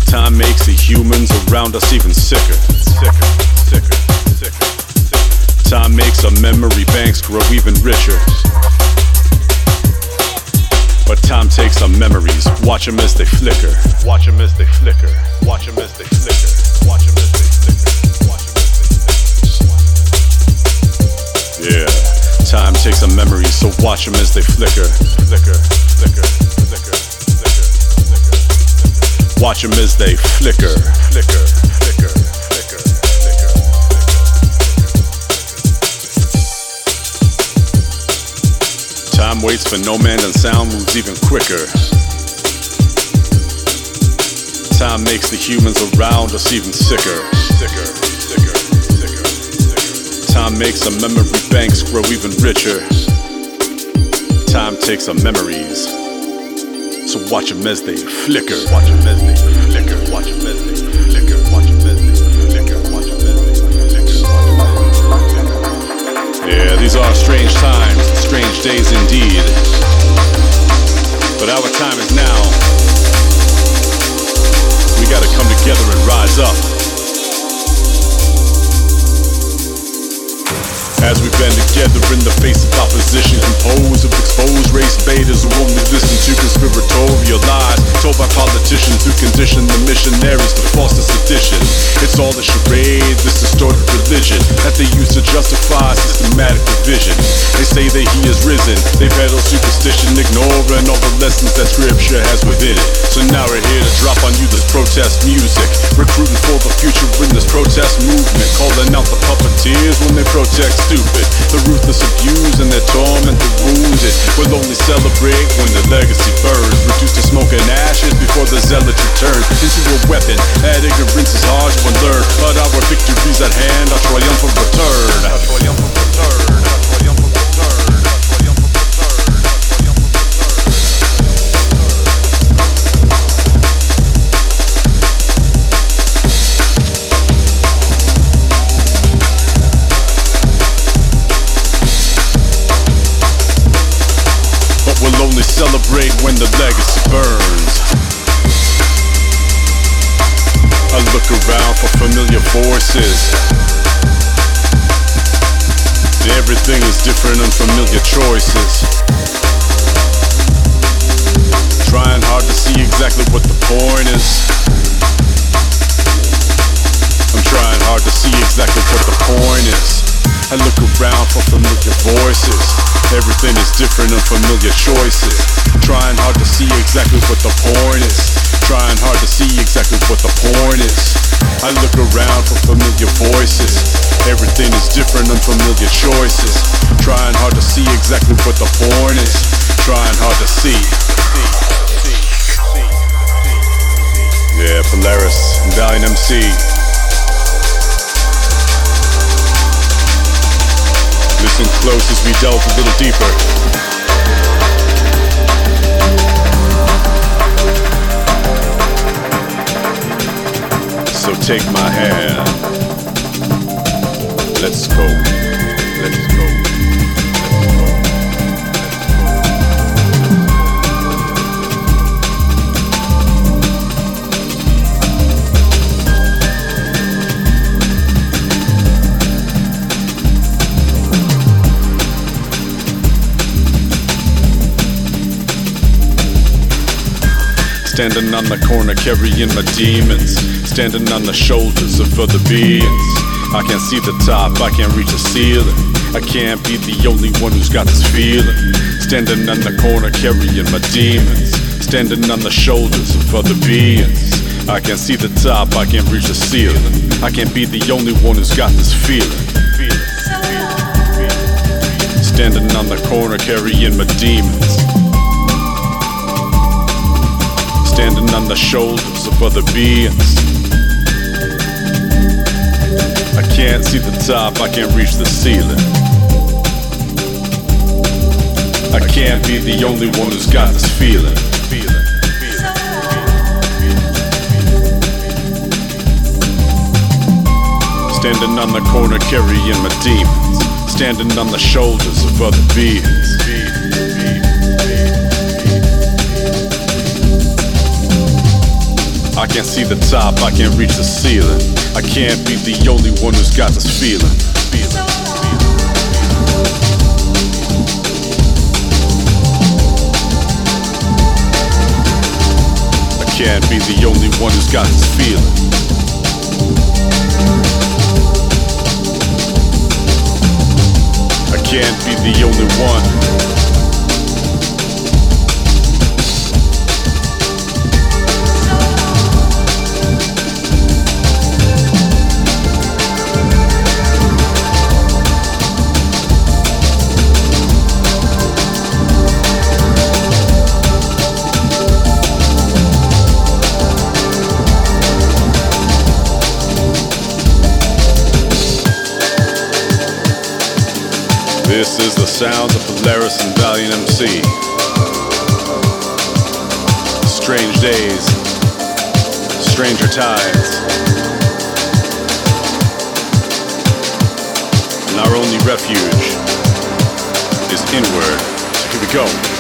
Time makes the humans around us even sicker. Sicker, sicker, sicker, sicker. Time makes our memory banks grow even richer. But time takes our memories, watch them as they flicker. Watch them as they flicker. Watch them as they flicker. Watch them as they flicker. Watch 'em as they flicker. Yeah, time takes our memories, so watch them as they flicker. Flicker, flicker, flicker, flicker, flicker. Watch them as they flicker. Flicker, flicker, flicker, flicker. Flicker. Time waits for no man and sound moves even quicker. Time makes the humans around us even sicker. Sicker, makes our memory banks grow even richer. Time takes our memories. So watch them as they flicker. Watch them as they flicker. Watch them as they flicker. Watch them as they flicker. Watch them as they flicker. Yeah, these are strange times, strange days indeed. But our time is now. We gotta come together and rise up. As we band together in the face of opposition Composed of exposed race baiters who only listen to conspiratorial lies Told by politicians who condition the missionaries to foster sedition. It's all a charade, this distorted religion That they use to justify systematic division. They say that he is risen, they peddle superstition Ignoring all the lessons that scripture has within it. So now we're here to drop on you this protest music Recruiting for the future in this protest movement Calling out the puppeteers when they protest stupid. The ruthless abuse and their torment the wounded. Will only celebrate when the legacy burns. Reduced to smoke and ashes before the zealotry turns Into a weapon that ignorance is hard to unlearn. But our victory's at hand, our triumphant return. Our triumphant celebrate when the legacy burns. I look around for familiar voices. Everything is different, unfamiliar choices. Trying hard to see exactly what the point is. I'm trying hard to see exactly what the point is I look around for familiar voices. Everything is different, unfamiliar choices. Trying hard to see exactly what the point is. Trying hard to see exactly what the point is. I look around for familiar voices. Everything is different, unfamiliar choices. Trying hard to see exactly what the point is. Trying hard to see. Yeah, Polaris, Valiant MC Listen close as we delve a little deeper. So take my hand. Let's go. Standing on the corner carrying my demons Standing on the shoulders of other beings. I can't see the top, I can't reach the ceiling. I can't be the only one who's got this feeling. Standing on the corner carrying my demons Standing on the shoulders of other beings. I can't see the top, I can't reach the ceiling. I can't be the only one who's got this feeling. Standing on the corner carrying my demons standing on the shoulders of other beings. I can't see the top, I can't reach the ceiling. I can't be the only one who's got this feeling. Standing on the corner carrying my demons. Standing on the shoulders of other beings. Can't see the top, I can't reach the ceiling. I can't be the only one who's got this feeling. I can't be the only one who's got this feeling. I can't be the only one. This is the sound of Polaris and Valiant MC. Strange days, stranger tides. And our only refuge is inward. So here we go.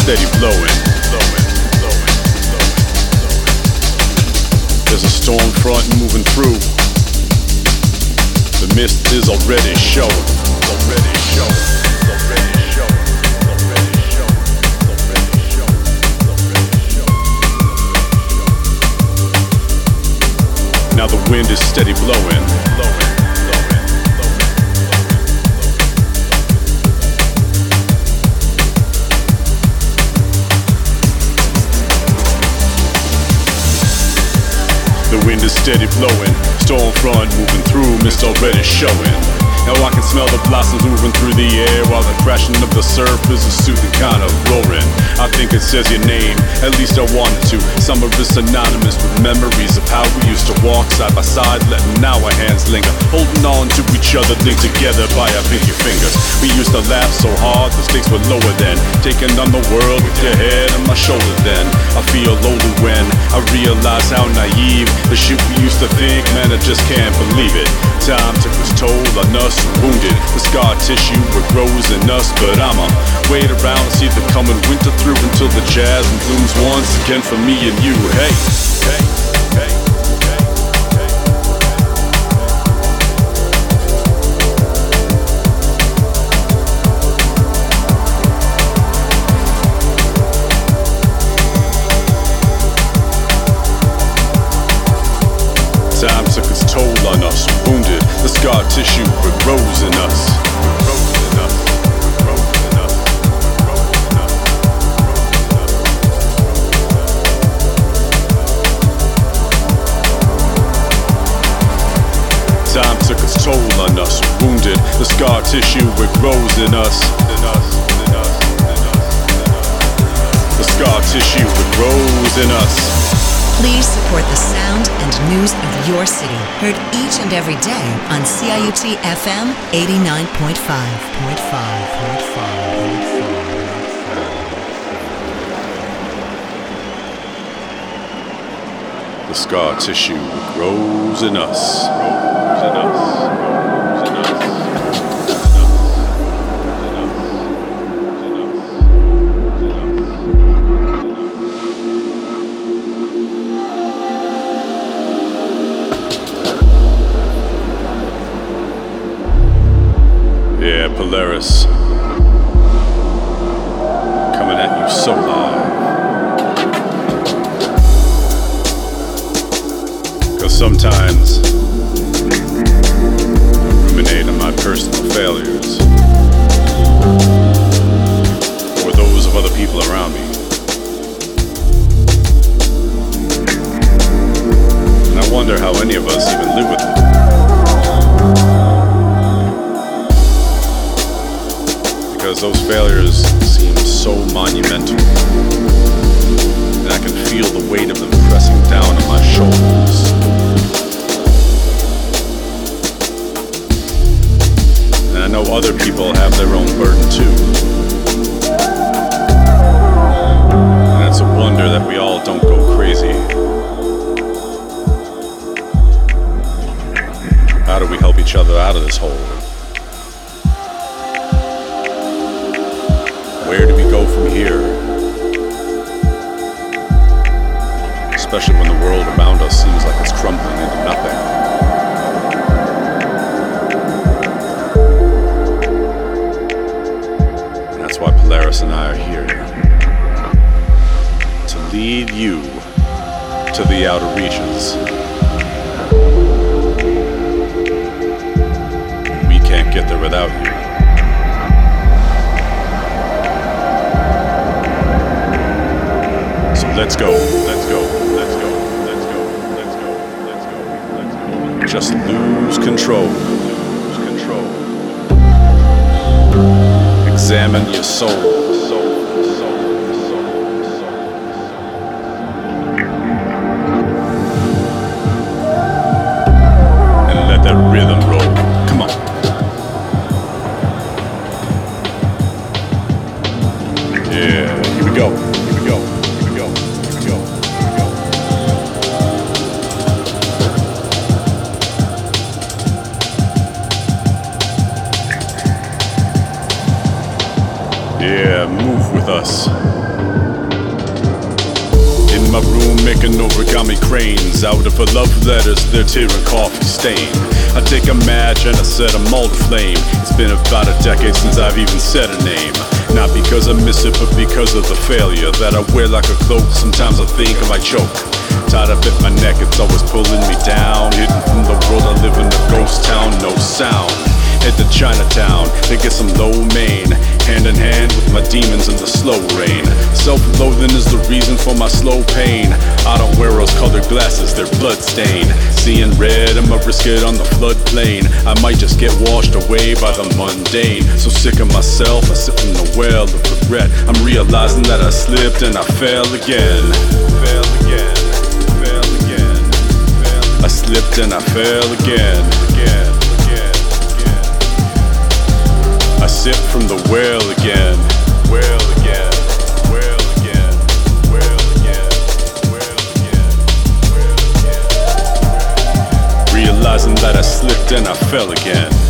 Steady blowing. There's a storm front moving through. The mist is already showing. Already showing. Already showing. Already showing. Already showing. Already showing. Now the wind is steady blowing. Blowing. Steady blowing, storm front moving through, mist already showing. Now I can smell the blossoms moving through the air while the crashing of the surf is a soothing kind of roaring. I think it says your name, at least I wanted to. Some of it's synonymous with memories of how we used to walk side by side, letting our hands linger, holding on to each other, linked together by our pinky fingers. We used to laugh so hard, the stakes were lower then. Taking on the world with your head on my shoulder then. I feel older when I realize how naive the shit we used to think, man, I just can't believe it. Time took its toll on us, wounded. The scar tissue, it grows in us, but I'ma wait around and see the coming winter through until the jazz blooms once again for me and you. Hey, hey, hey. Us. It grows in us. Time took its toll on us, wounded. The scar tissue, it grows. In us. The scar tissue, it grows in us. Please support the sound and news of your city. Heard each and every day on CIUT FM 89.5. The scar tissue grows in us. Grows in us. Sometimes I ruminate on my personal failures. Or those of other people around me. And I wonder how any of us even live with them. because those failures seem so monumental. And I can feel the weight of them pressing down on my shoulders. know other people have their own burden too. And it's a wonder that we all don't go crazy. How do we help each other out of this hole? Where do we go from here? Especially when the world around us seems like it's crumbling into nothing. Polaris and I are here. To lead you to the outer reaches. We can't get there without you. So let's go, let's go, let's go, let's go, let's go, let's go, let's go. Just lose control. Lose control. Examine your soul. Letters, they're tearing coffee stain. I take a match and I set a mold flame. It's been about a decade since I've even said a name. Not because I miss it, but because of the failure that I wear like a cloak. Sometimes I think I might choke. Tied up at my neck, it's always pulling me down. Hidden from the world, I live in a ghost town, no sound. Head to Chinatown to get some lo mein. Hand in hand with my demons in the slow rain. Self loathing is the reason for my slow pain. I don't wear rose colored glasses, they're bloodstained. Seeing red, I'ma risk it on the floodplain. I might just get washed away by the mundane. So sick of myself, I sit in the well of regret. I'm realizing that I slipped and I fell again. Fell again. Fell again. I slipped and I fell again. Again. Again. I sip from the well again. Well again. Well again. Well again. Well again. Well again. Realizing that I slipped and I fell again.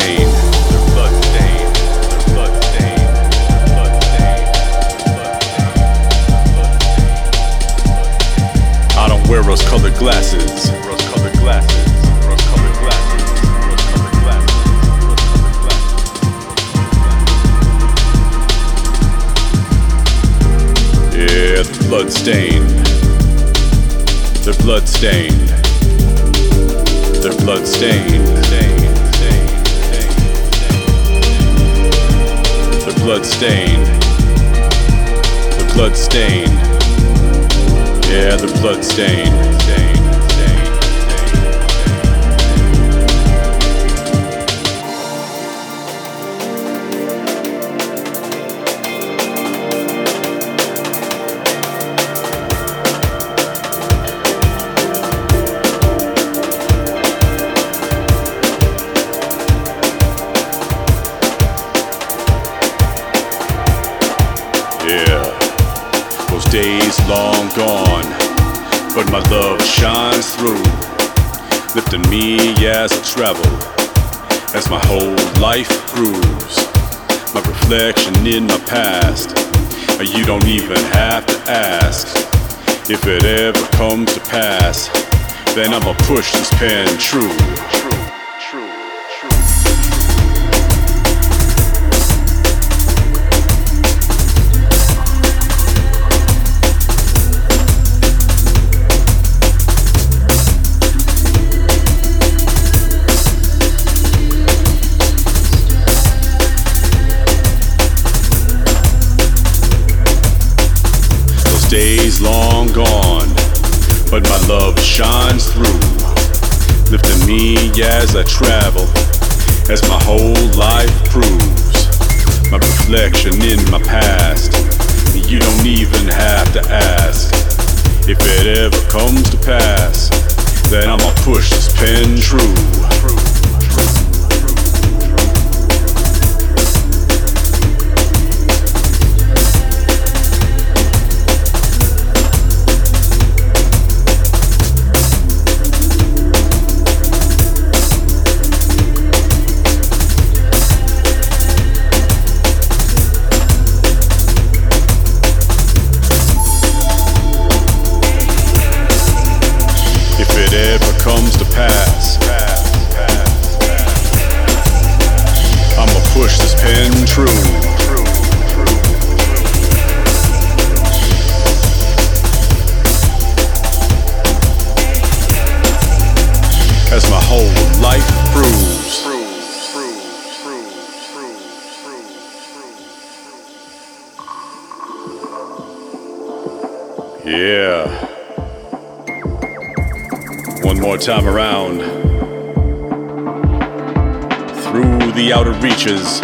Stained. I don't wear rose colored glasses. Rose colored glasses. Yeah, they're blood stained. They're blood stained. They're blood blood stained. They're blood stained. Yeah, they're blood stained. Stained. Gone, but my love shines through, lifting me as I travel, as my whole life proves. My reflection in my past, you don't even have to ask. If it ever comes to pass, then I'ma push this pen true. As I travel, as my whole life proves. My reflection in my past, you don't even have to ask. If it ever comes to pass, then I'ma push this pen true. Time around. Through the outer reaches.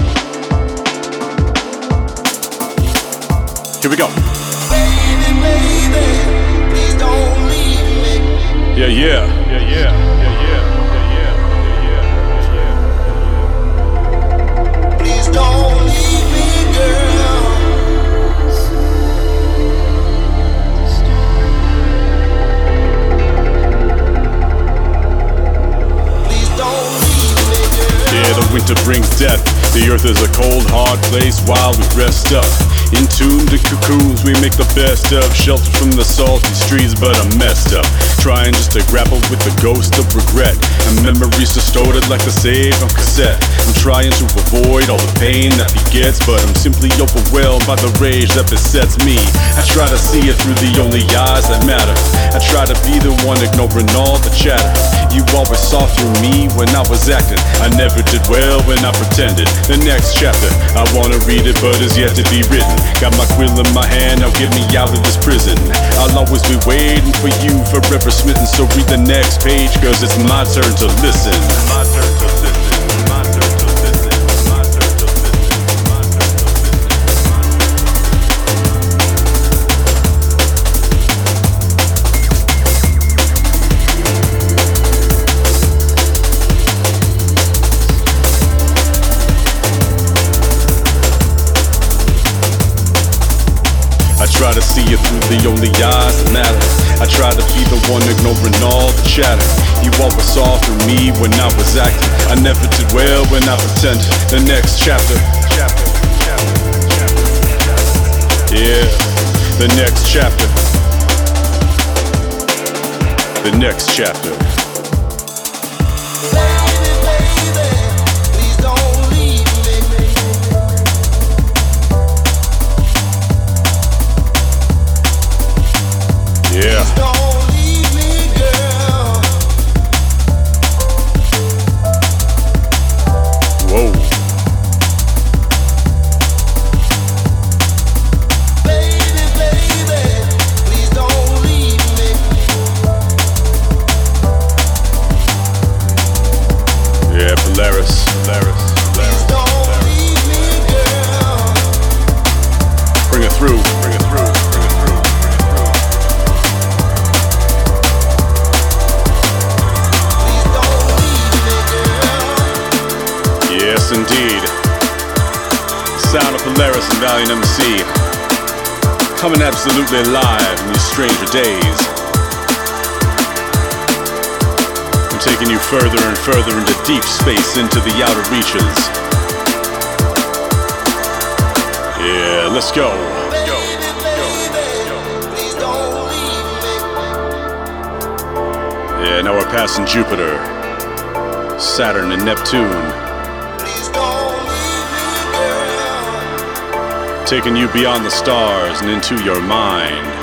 The earth is a cold, hard place while we rest up. Entombed in cocoons, we make the best of. Sheltered from the salty streets, but I'm messed up. Trying just to grapple with the ghost of regret. And memories distorted like the save on cassette. I'm trying to avoid all the pain that begets, but I'm simply overwhelmed by the rage that besets me. I try to see it through the only eyes that matter. I try to be the one ignoring all the chatter. You always saw through me when I was acting. I never did well when I pretended. The next chapter, I wanna read it, but it's yet to be written. Got my quill in my hand, now get me out of this prison. I'll always be waiting for you, forever smitten. So read the next page, cause it's my turn to listen. My turn to listen. Try to see it through the only eyes that matter. I try to be the one ignoring all the chatter. You always saw through me when I was acting. I never did well when I pretended. The next. Chapter. Yeah. The next chapter. The next chapter. Deep space, into the outer reaches. Yeah, let's go. Yeah, now we're passing Jupiter, Saturn, and Neptune. Taking you beyond the stars and into your mind.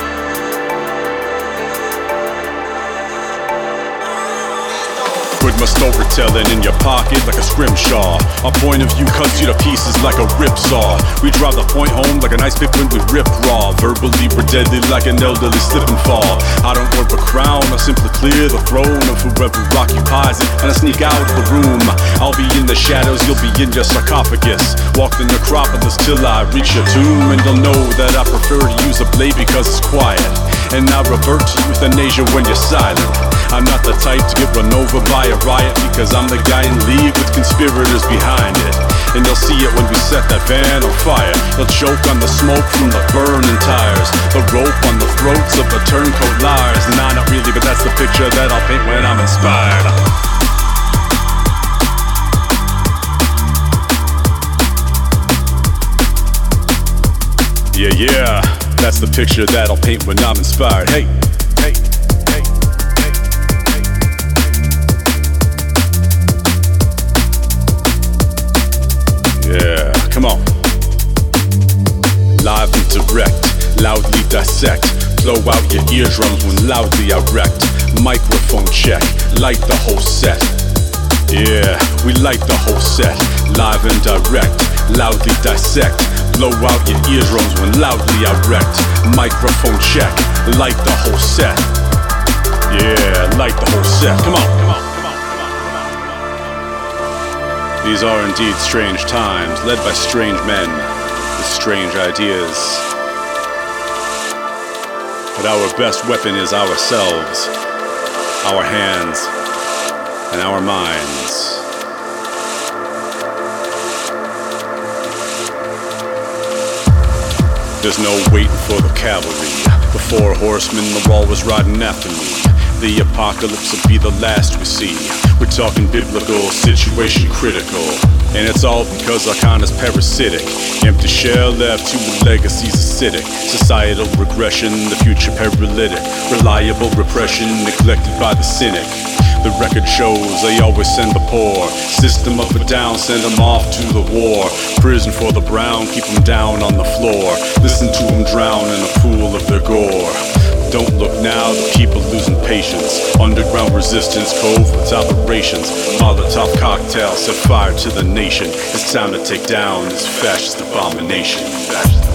Put my storytelling in your pocket like a scrimshaw. Our point of view cuts you to pieces like a rip saw. We drive the point home like a nice pick when we rip raw. Verbally, we're deadly like an elderly slip and fall. I don't work a crown, I simply clear the throne of whoever occupies it. And I sneak out of the room. I'll be in the shadows, you'll be in your sarcophagus. Walk the necropolis till I reach your tomb, and you'll know that I prefer to use a blade because it's quiet. And I revert to euthanasia when you're silent. I'm not the type to get run over by a riot because I'm the guy in league with conspirators behind it. And they'll see it when we set that van on fire. They'll choke on the smoke from the burning tires. The rope on the throats of the turncoat liars. Nah, not really, but that's the picture that I'll paint when I'm inspired. Yeah, yeah, that's the picture that I'll paint when I'm inspired. Hey, loudly dissect. Blow out your eardrums when loudly I wrecked. Microphone check, light the whole set. Yeah, we light the whole set. Live and direct, loudly dissect. Blow out your eardrums when loudly I wrecked. Microphone check, light the whole set. Yeah, light the whole set. Come on. These are indeed strange times, led by strange men with strange ideas. But our best weapon is ourselves, our hands, and our minds. There's no waiting for the cavalry. The four horsemen, the wall was riding after me. The apocalypse will be the last we see. We're talking biblical, situation critical. And it's all because is parasitic. Empty shell left to a legacy's acidic. Societal regression, the future paralytic. Reliable repression, neglected by the cynic. The record shows they always send the poor. System up and down, send them off to the war. Prison for the brown, keep them down on the floor. Listen to them drown in a pool of their gore. Don't look now, the people losing patience. Underground resistance, covert operations. Molotov cocktail set fire to the nation. It's time to take down this. Fascist abomination.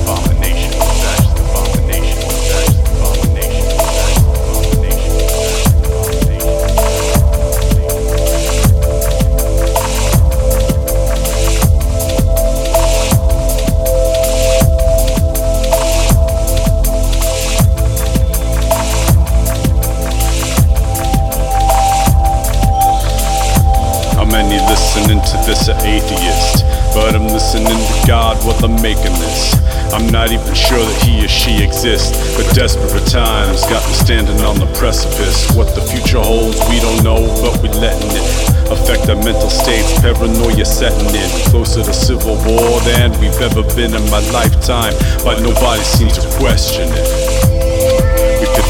Listening to God while I'm making this. I'm not even sure that he or she exists. But desperate times got me standing on the precipice. What the future holds, we don't know, but we're letting it affect our mental states. Paranoia setting in. Closer to civil war than we've ever been in my lifetime. But nobody seems to question it.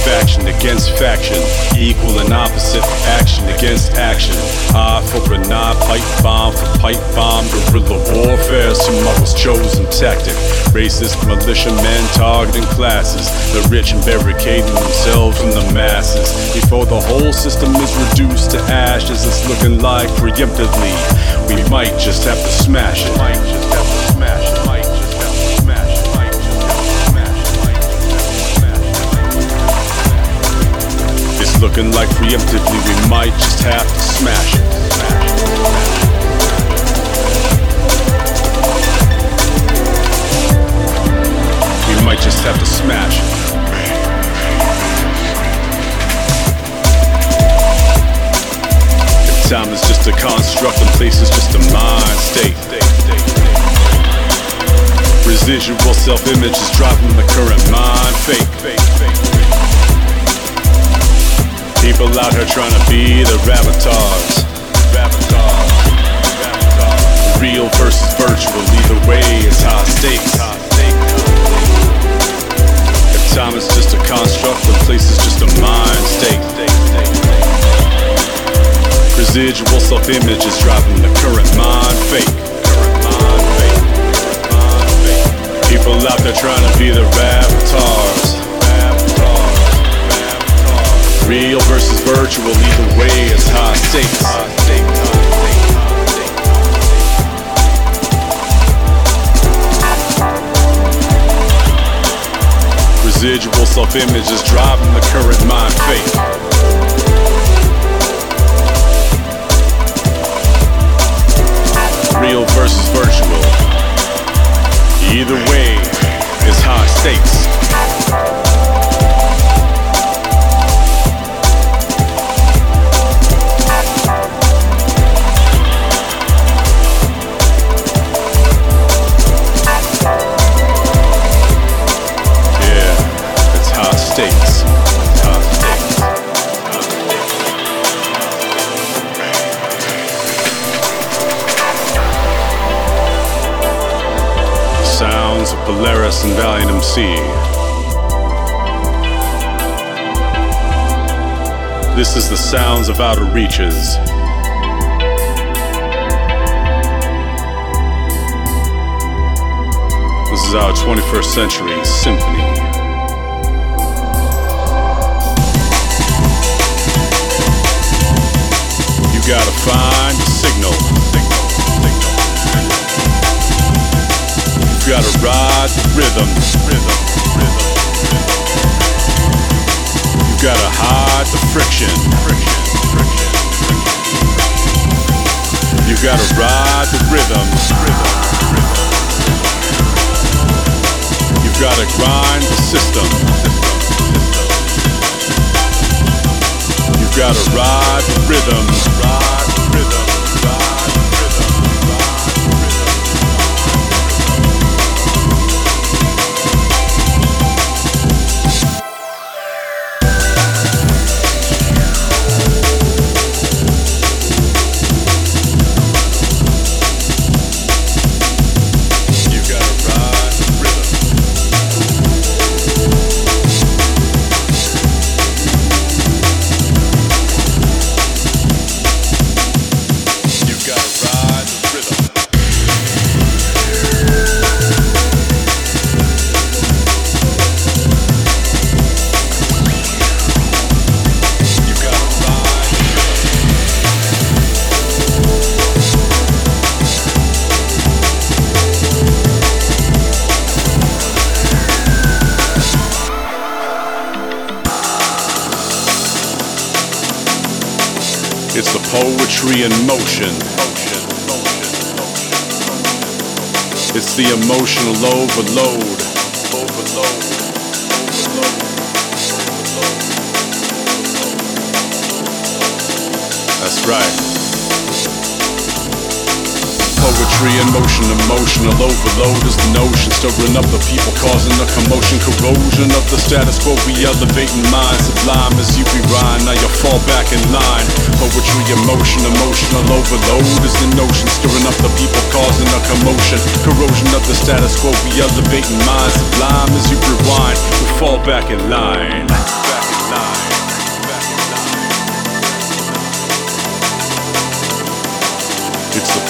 Faction against faction, equal and opposite, action against action. Eye for an eye, pipe bomb for pipe bomb. Guerrilla warfare is tomorrow's chosen tactic. Racist militiamen targeting classes, the rich and barricading themselves from the masses. Before the whole system is reduced to ashes, it's looking like preemptively. We might just have to smash it. Looking like preemptively we might just have to smash it. We might just have to smash it. Time is just a construct and place is just a mind state. Residual self-image is driving the current mind fake. People out here trying to be the avatars. Real versus virtual, either way is high stakes. If time is just a construct, then place is just a mind state. Residual self-image is driving the current mind fake. People out there trying to be the avatars. Real versus virtual, either way is high stakes. Residual self-image is driving the current mind fate. Real versus virtual, either way is high stakes. And Valiant MC. This is the sounds of outer reaches. This is our 21st century symphony. You gotta find the signal. Gotta ride the rhythm. Rhythm. Rhythm. You gotta hide the friction. Friction. Friction. You gotta ride the rhythm. Rhythm. You gotta grind the system. You gotta ride the rhythm. Poetry in motion. It's the emotional overload. Overload. That's right. Poetry in motion, emotional overload is the notion. Stirring up the people, causing a commotion. Corrosion of the status quo, we elevating minds. Sublime as you rewind, now you fall back in line. Poetry, emotion, emotional overload is the notion. Stirring up the people, causing a commotion. Corrosion of the status quo, we elevating minds. Sublime as you rewind, we fall in. Back in line.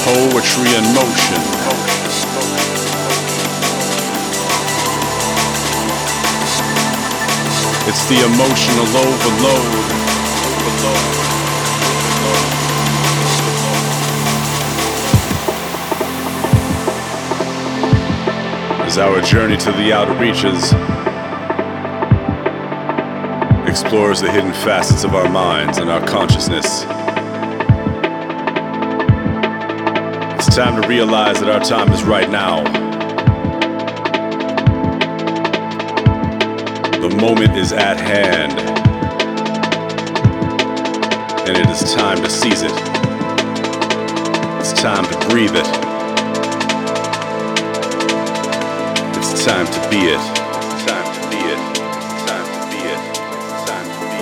Poetry in motion. It's the emotional overload. As our journey to the outer reaches explores the hidden facets of our minds and our consciousness. It's time to realize that our time is right now. The moment is at hand. And it is time to seize it. It's time to breathe it. It's time to be it. It. It's time to be it. It's time to be it. It's time to be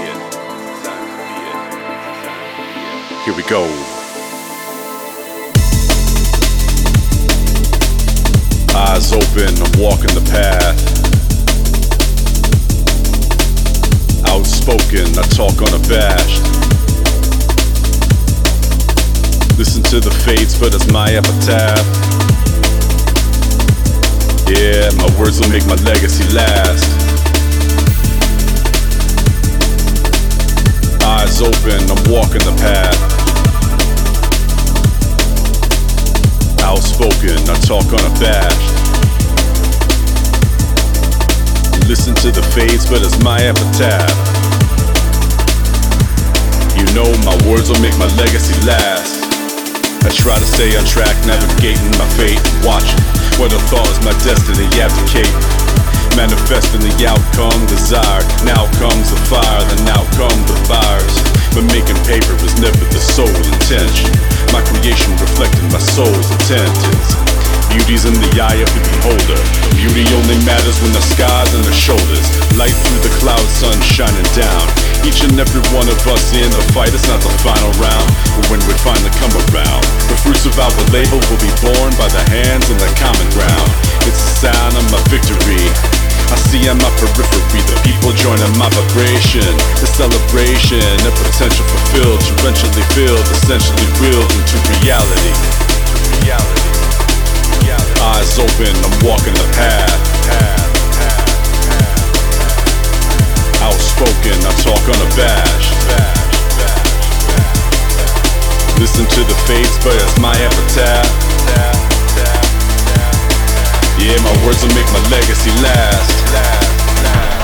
it. Here we go. Eyes open, I'm walking the path. Outspoken, I talk unabashed. Listen to the fates, but it's my epitaph. Yeah, my words will make my legacy last. Eyes open, I'm walking the path. Outspoken, I talk unabashed. Listen to the fades, but it's my epitaph. You know my words will make my legacy last. I try to stay on track, navigating my fate, watching what I thought was my destiny abdicate. Manifesting the outcome desired. Now comes the fire, then now come the fires. But making paper was never the sole intention. My creation reflecting my soul's intentions. Beauty's in the eye of the beholder. Beauty only matters when the sky's and the shoulders. Light through the clouds, sun shining down. Each and every one of us in the fight, it's not the final round. But when we finally come around, the fruits of our labor will be born by the hands in the common ground. It's the sound of my victory. I see on my periphery the people joining my vibration. The celebration, the potential fulfilled, torrentially filled, essentially willed into reality. reality. Eyes open, I'm walking the path. Outspoken, I talk unabashed. Listen to the fates, but it's my epitaph. Yeah, my words will make my legacy last.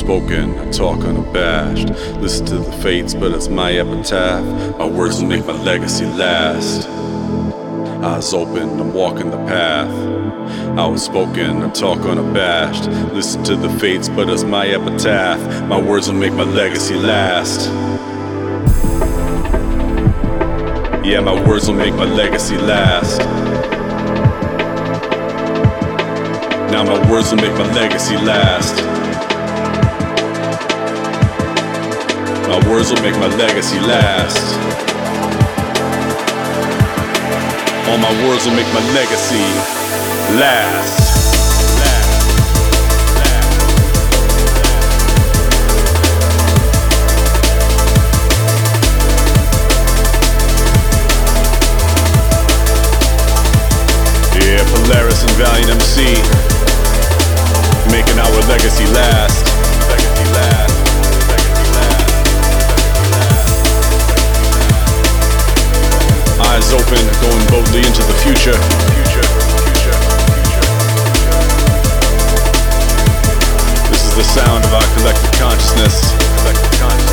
Outspoken, I talk unabashed. Listen to the fates, but it's my epitaph. My words will make my legacy last. Eyes open, I'm walking the path. Outspoken, I talk unabashed. Listen to the fates, but it's my epitaph. My words will make my legacy last. Yeah, my words will make my legacy last. Now my words will make my legacy last. My words will make my legacy last. All my words will make my legacy last. Yeah, Polaris and Valiant MC making our legacy last. Eyes open, going boldly into the future. This is the sound of our collective consciousness. Collective consciousness.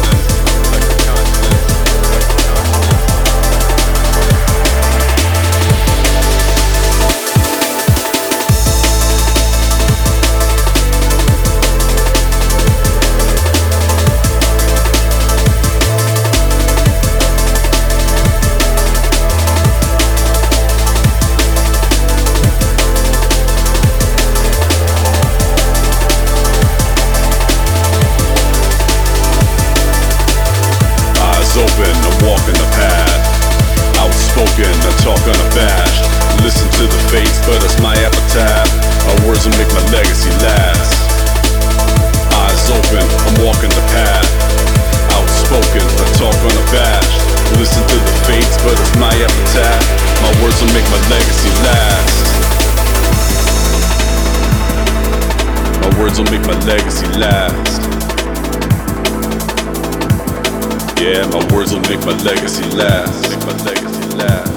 Yeah, my words will make my legacy last. Make my legacy last.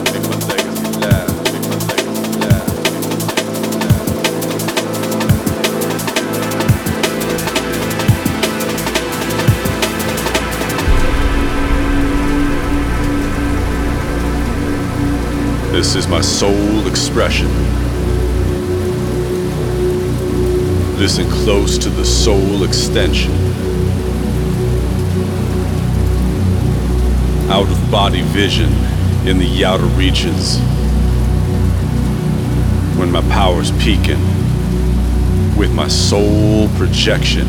This is my soul expression. Listen close to the soul extension. Out of body vision in the outer reaches. When my power's peaking with my soul projection.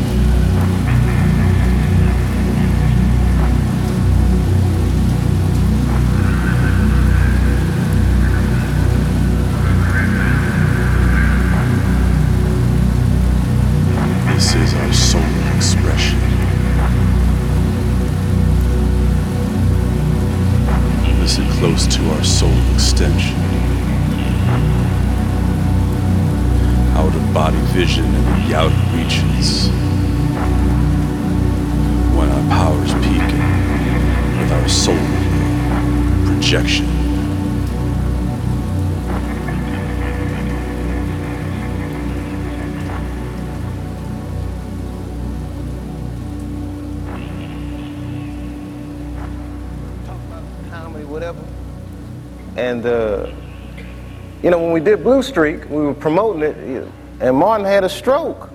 Did Blue Streak, we were promoting it, and Martin had a stroke.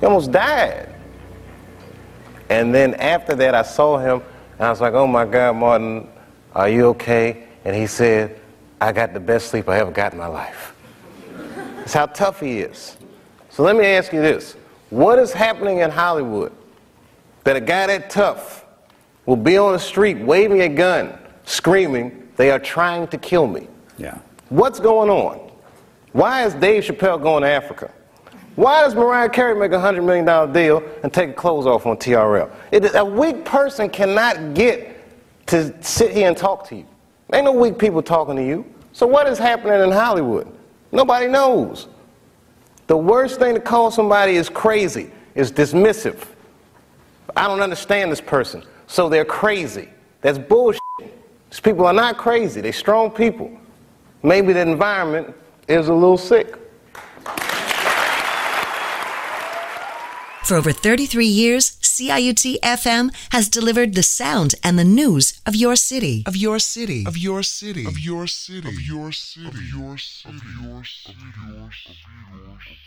He almost died. And then after that, I saw him, and I was like, "Oh my God, Martin, are you okay?" And he said, "I got the best sleep I ever got in my life." That's how tough he is. So let me ask you this: What is happening in Hollywood that a guy that tough will be on the street waving a gun, screaming, "They are trying to kill me"? Yeah. What's going on? Why is Dave Chappelle going to Africa? Why does Mariah Carey make a $100 million deal and take clothes off on TRL? It, a weak person cannot get to sit here and talk to you. Ain't no weak people talking to you. So what is happening in Hollywood? Nobody knows. The worst thing to call somebody is crazy, is dismissive. I don't understand this person, so they're crazy. That's bullshit. These people are not crazy, they're strong people. Maybe the environment is a little sick. For over 33 years, CIUT FM has delivered the sound and the news of your city. Of your city. Of your city. Of your city. Of your city. Of your city. Of your city. Of your city.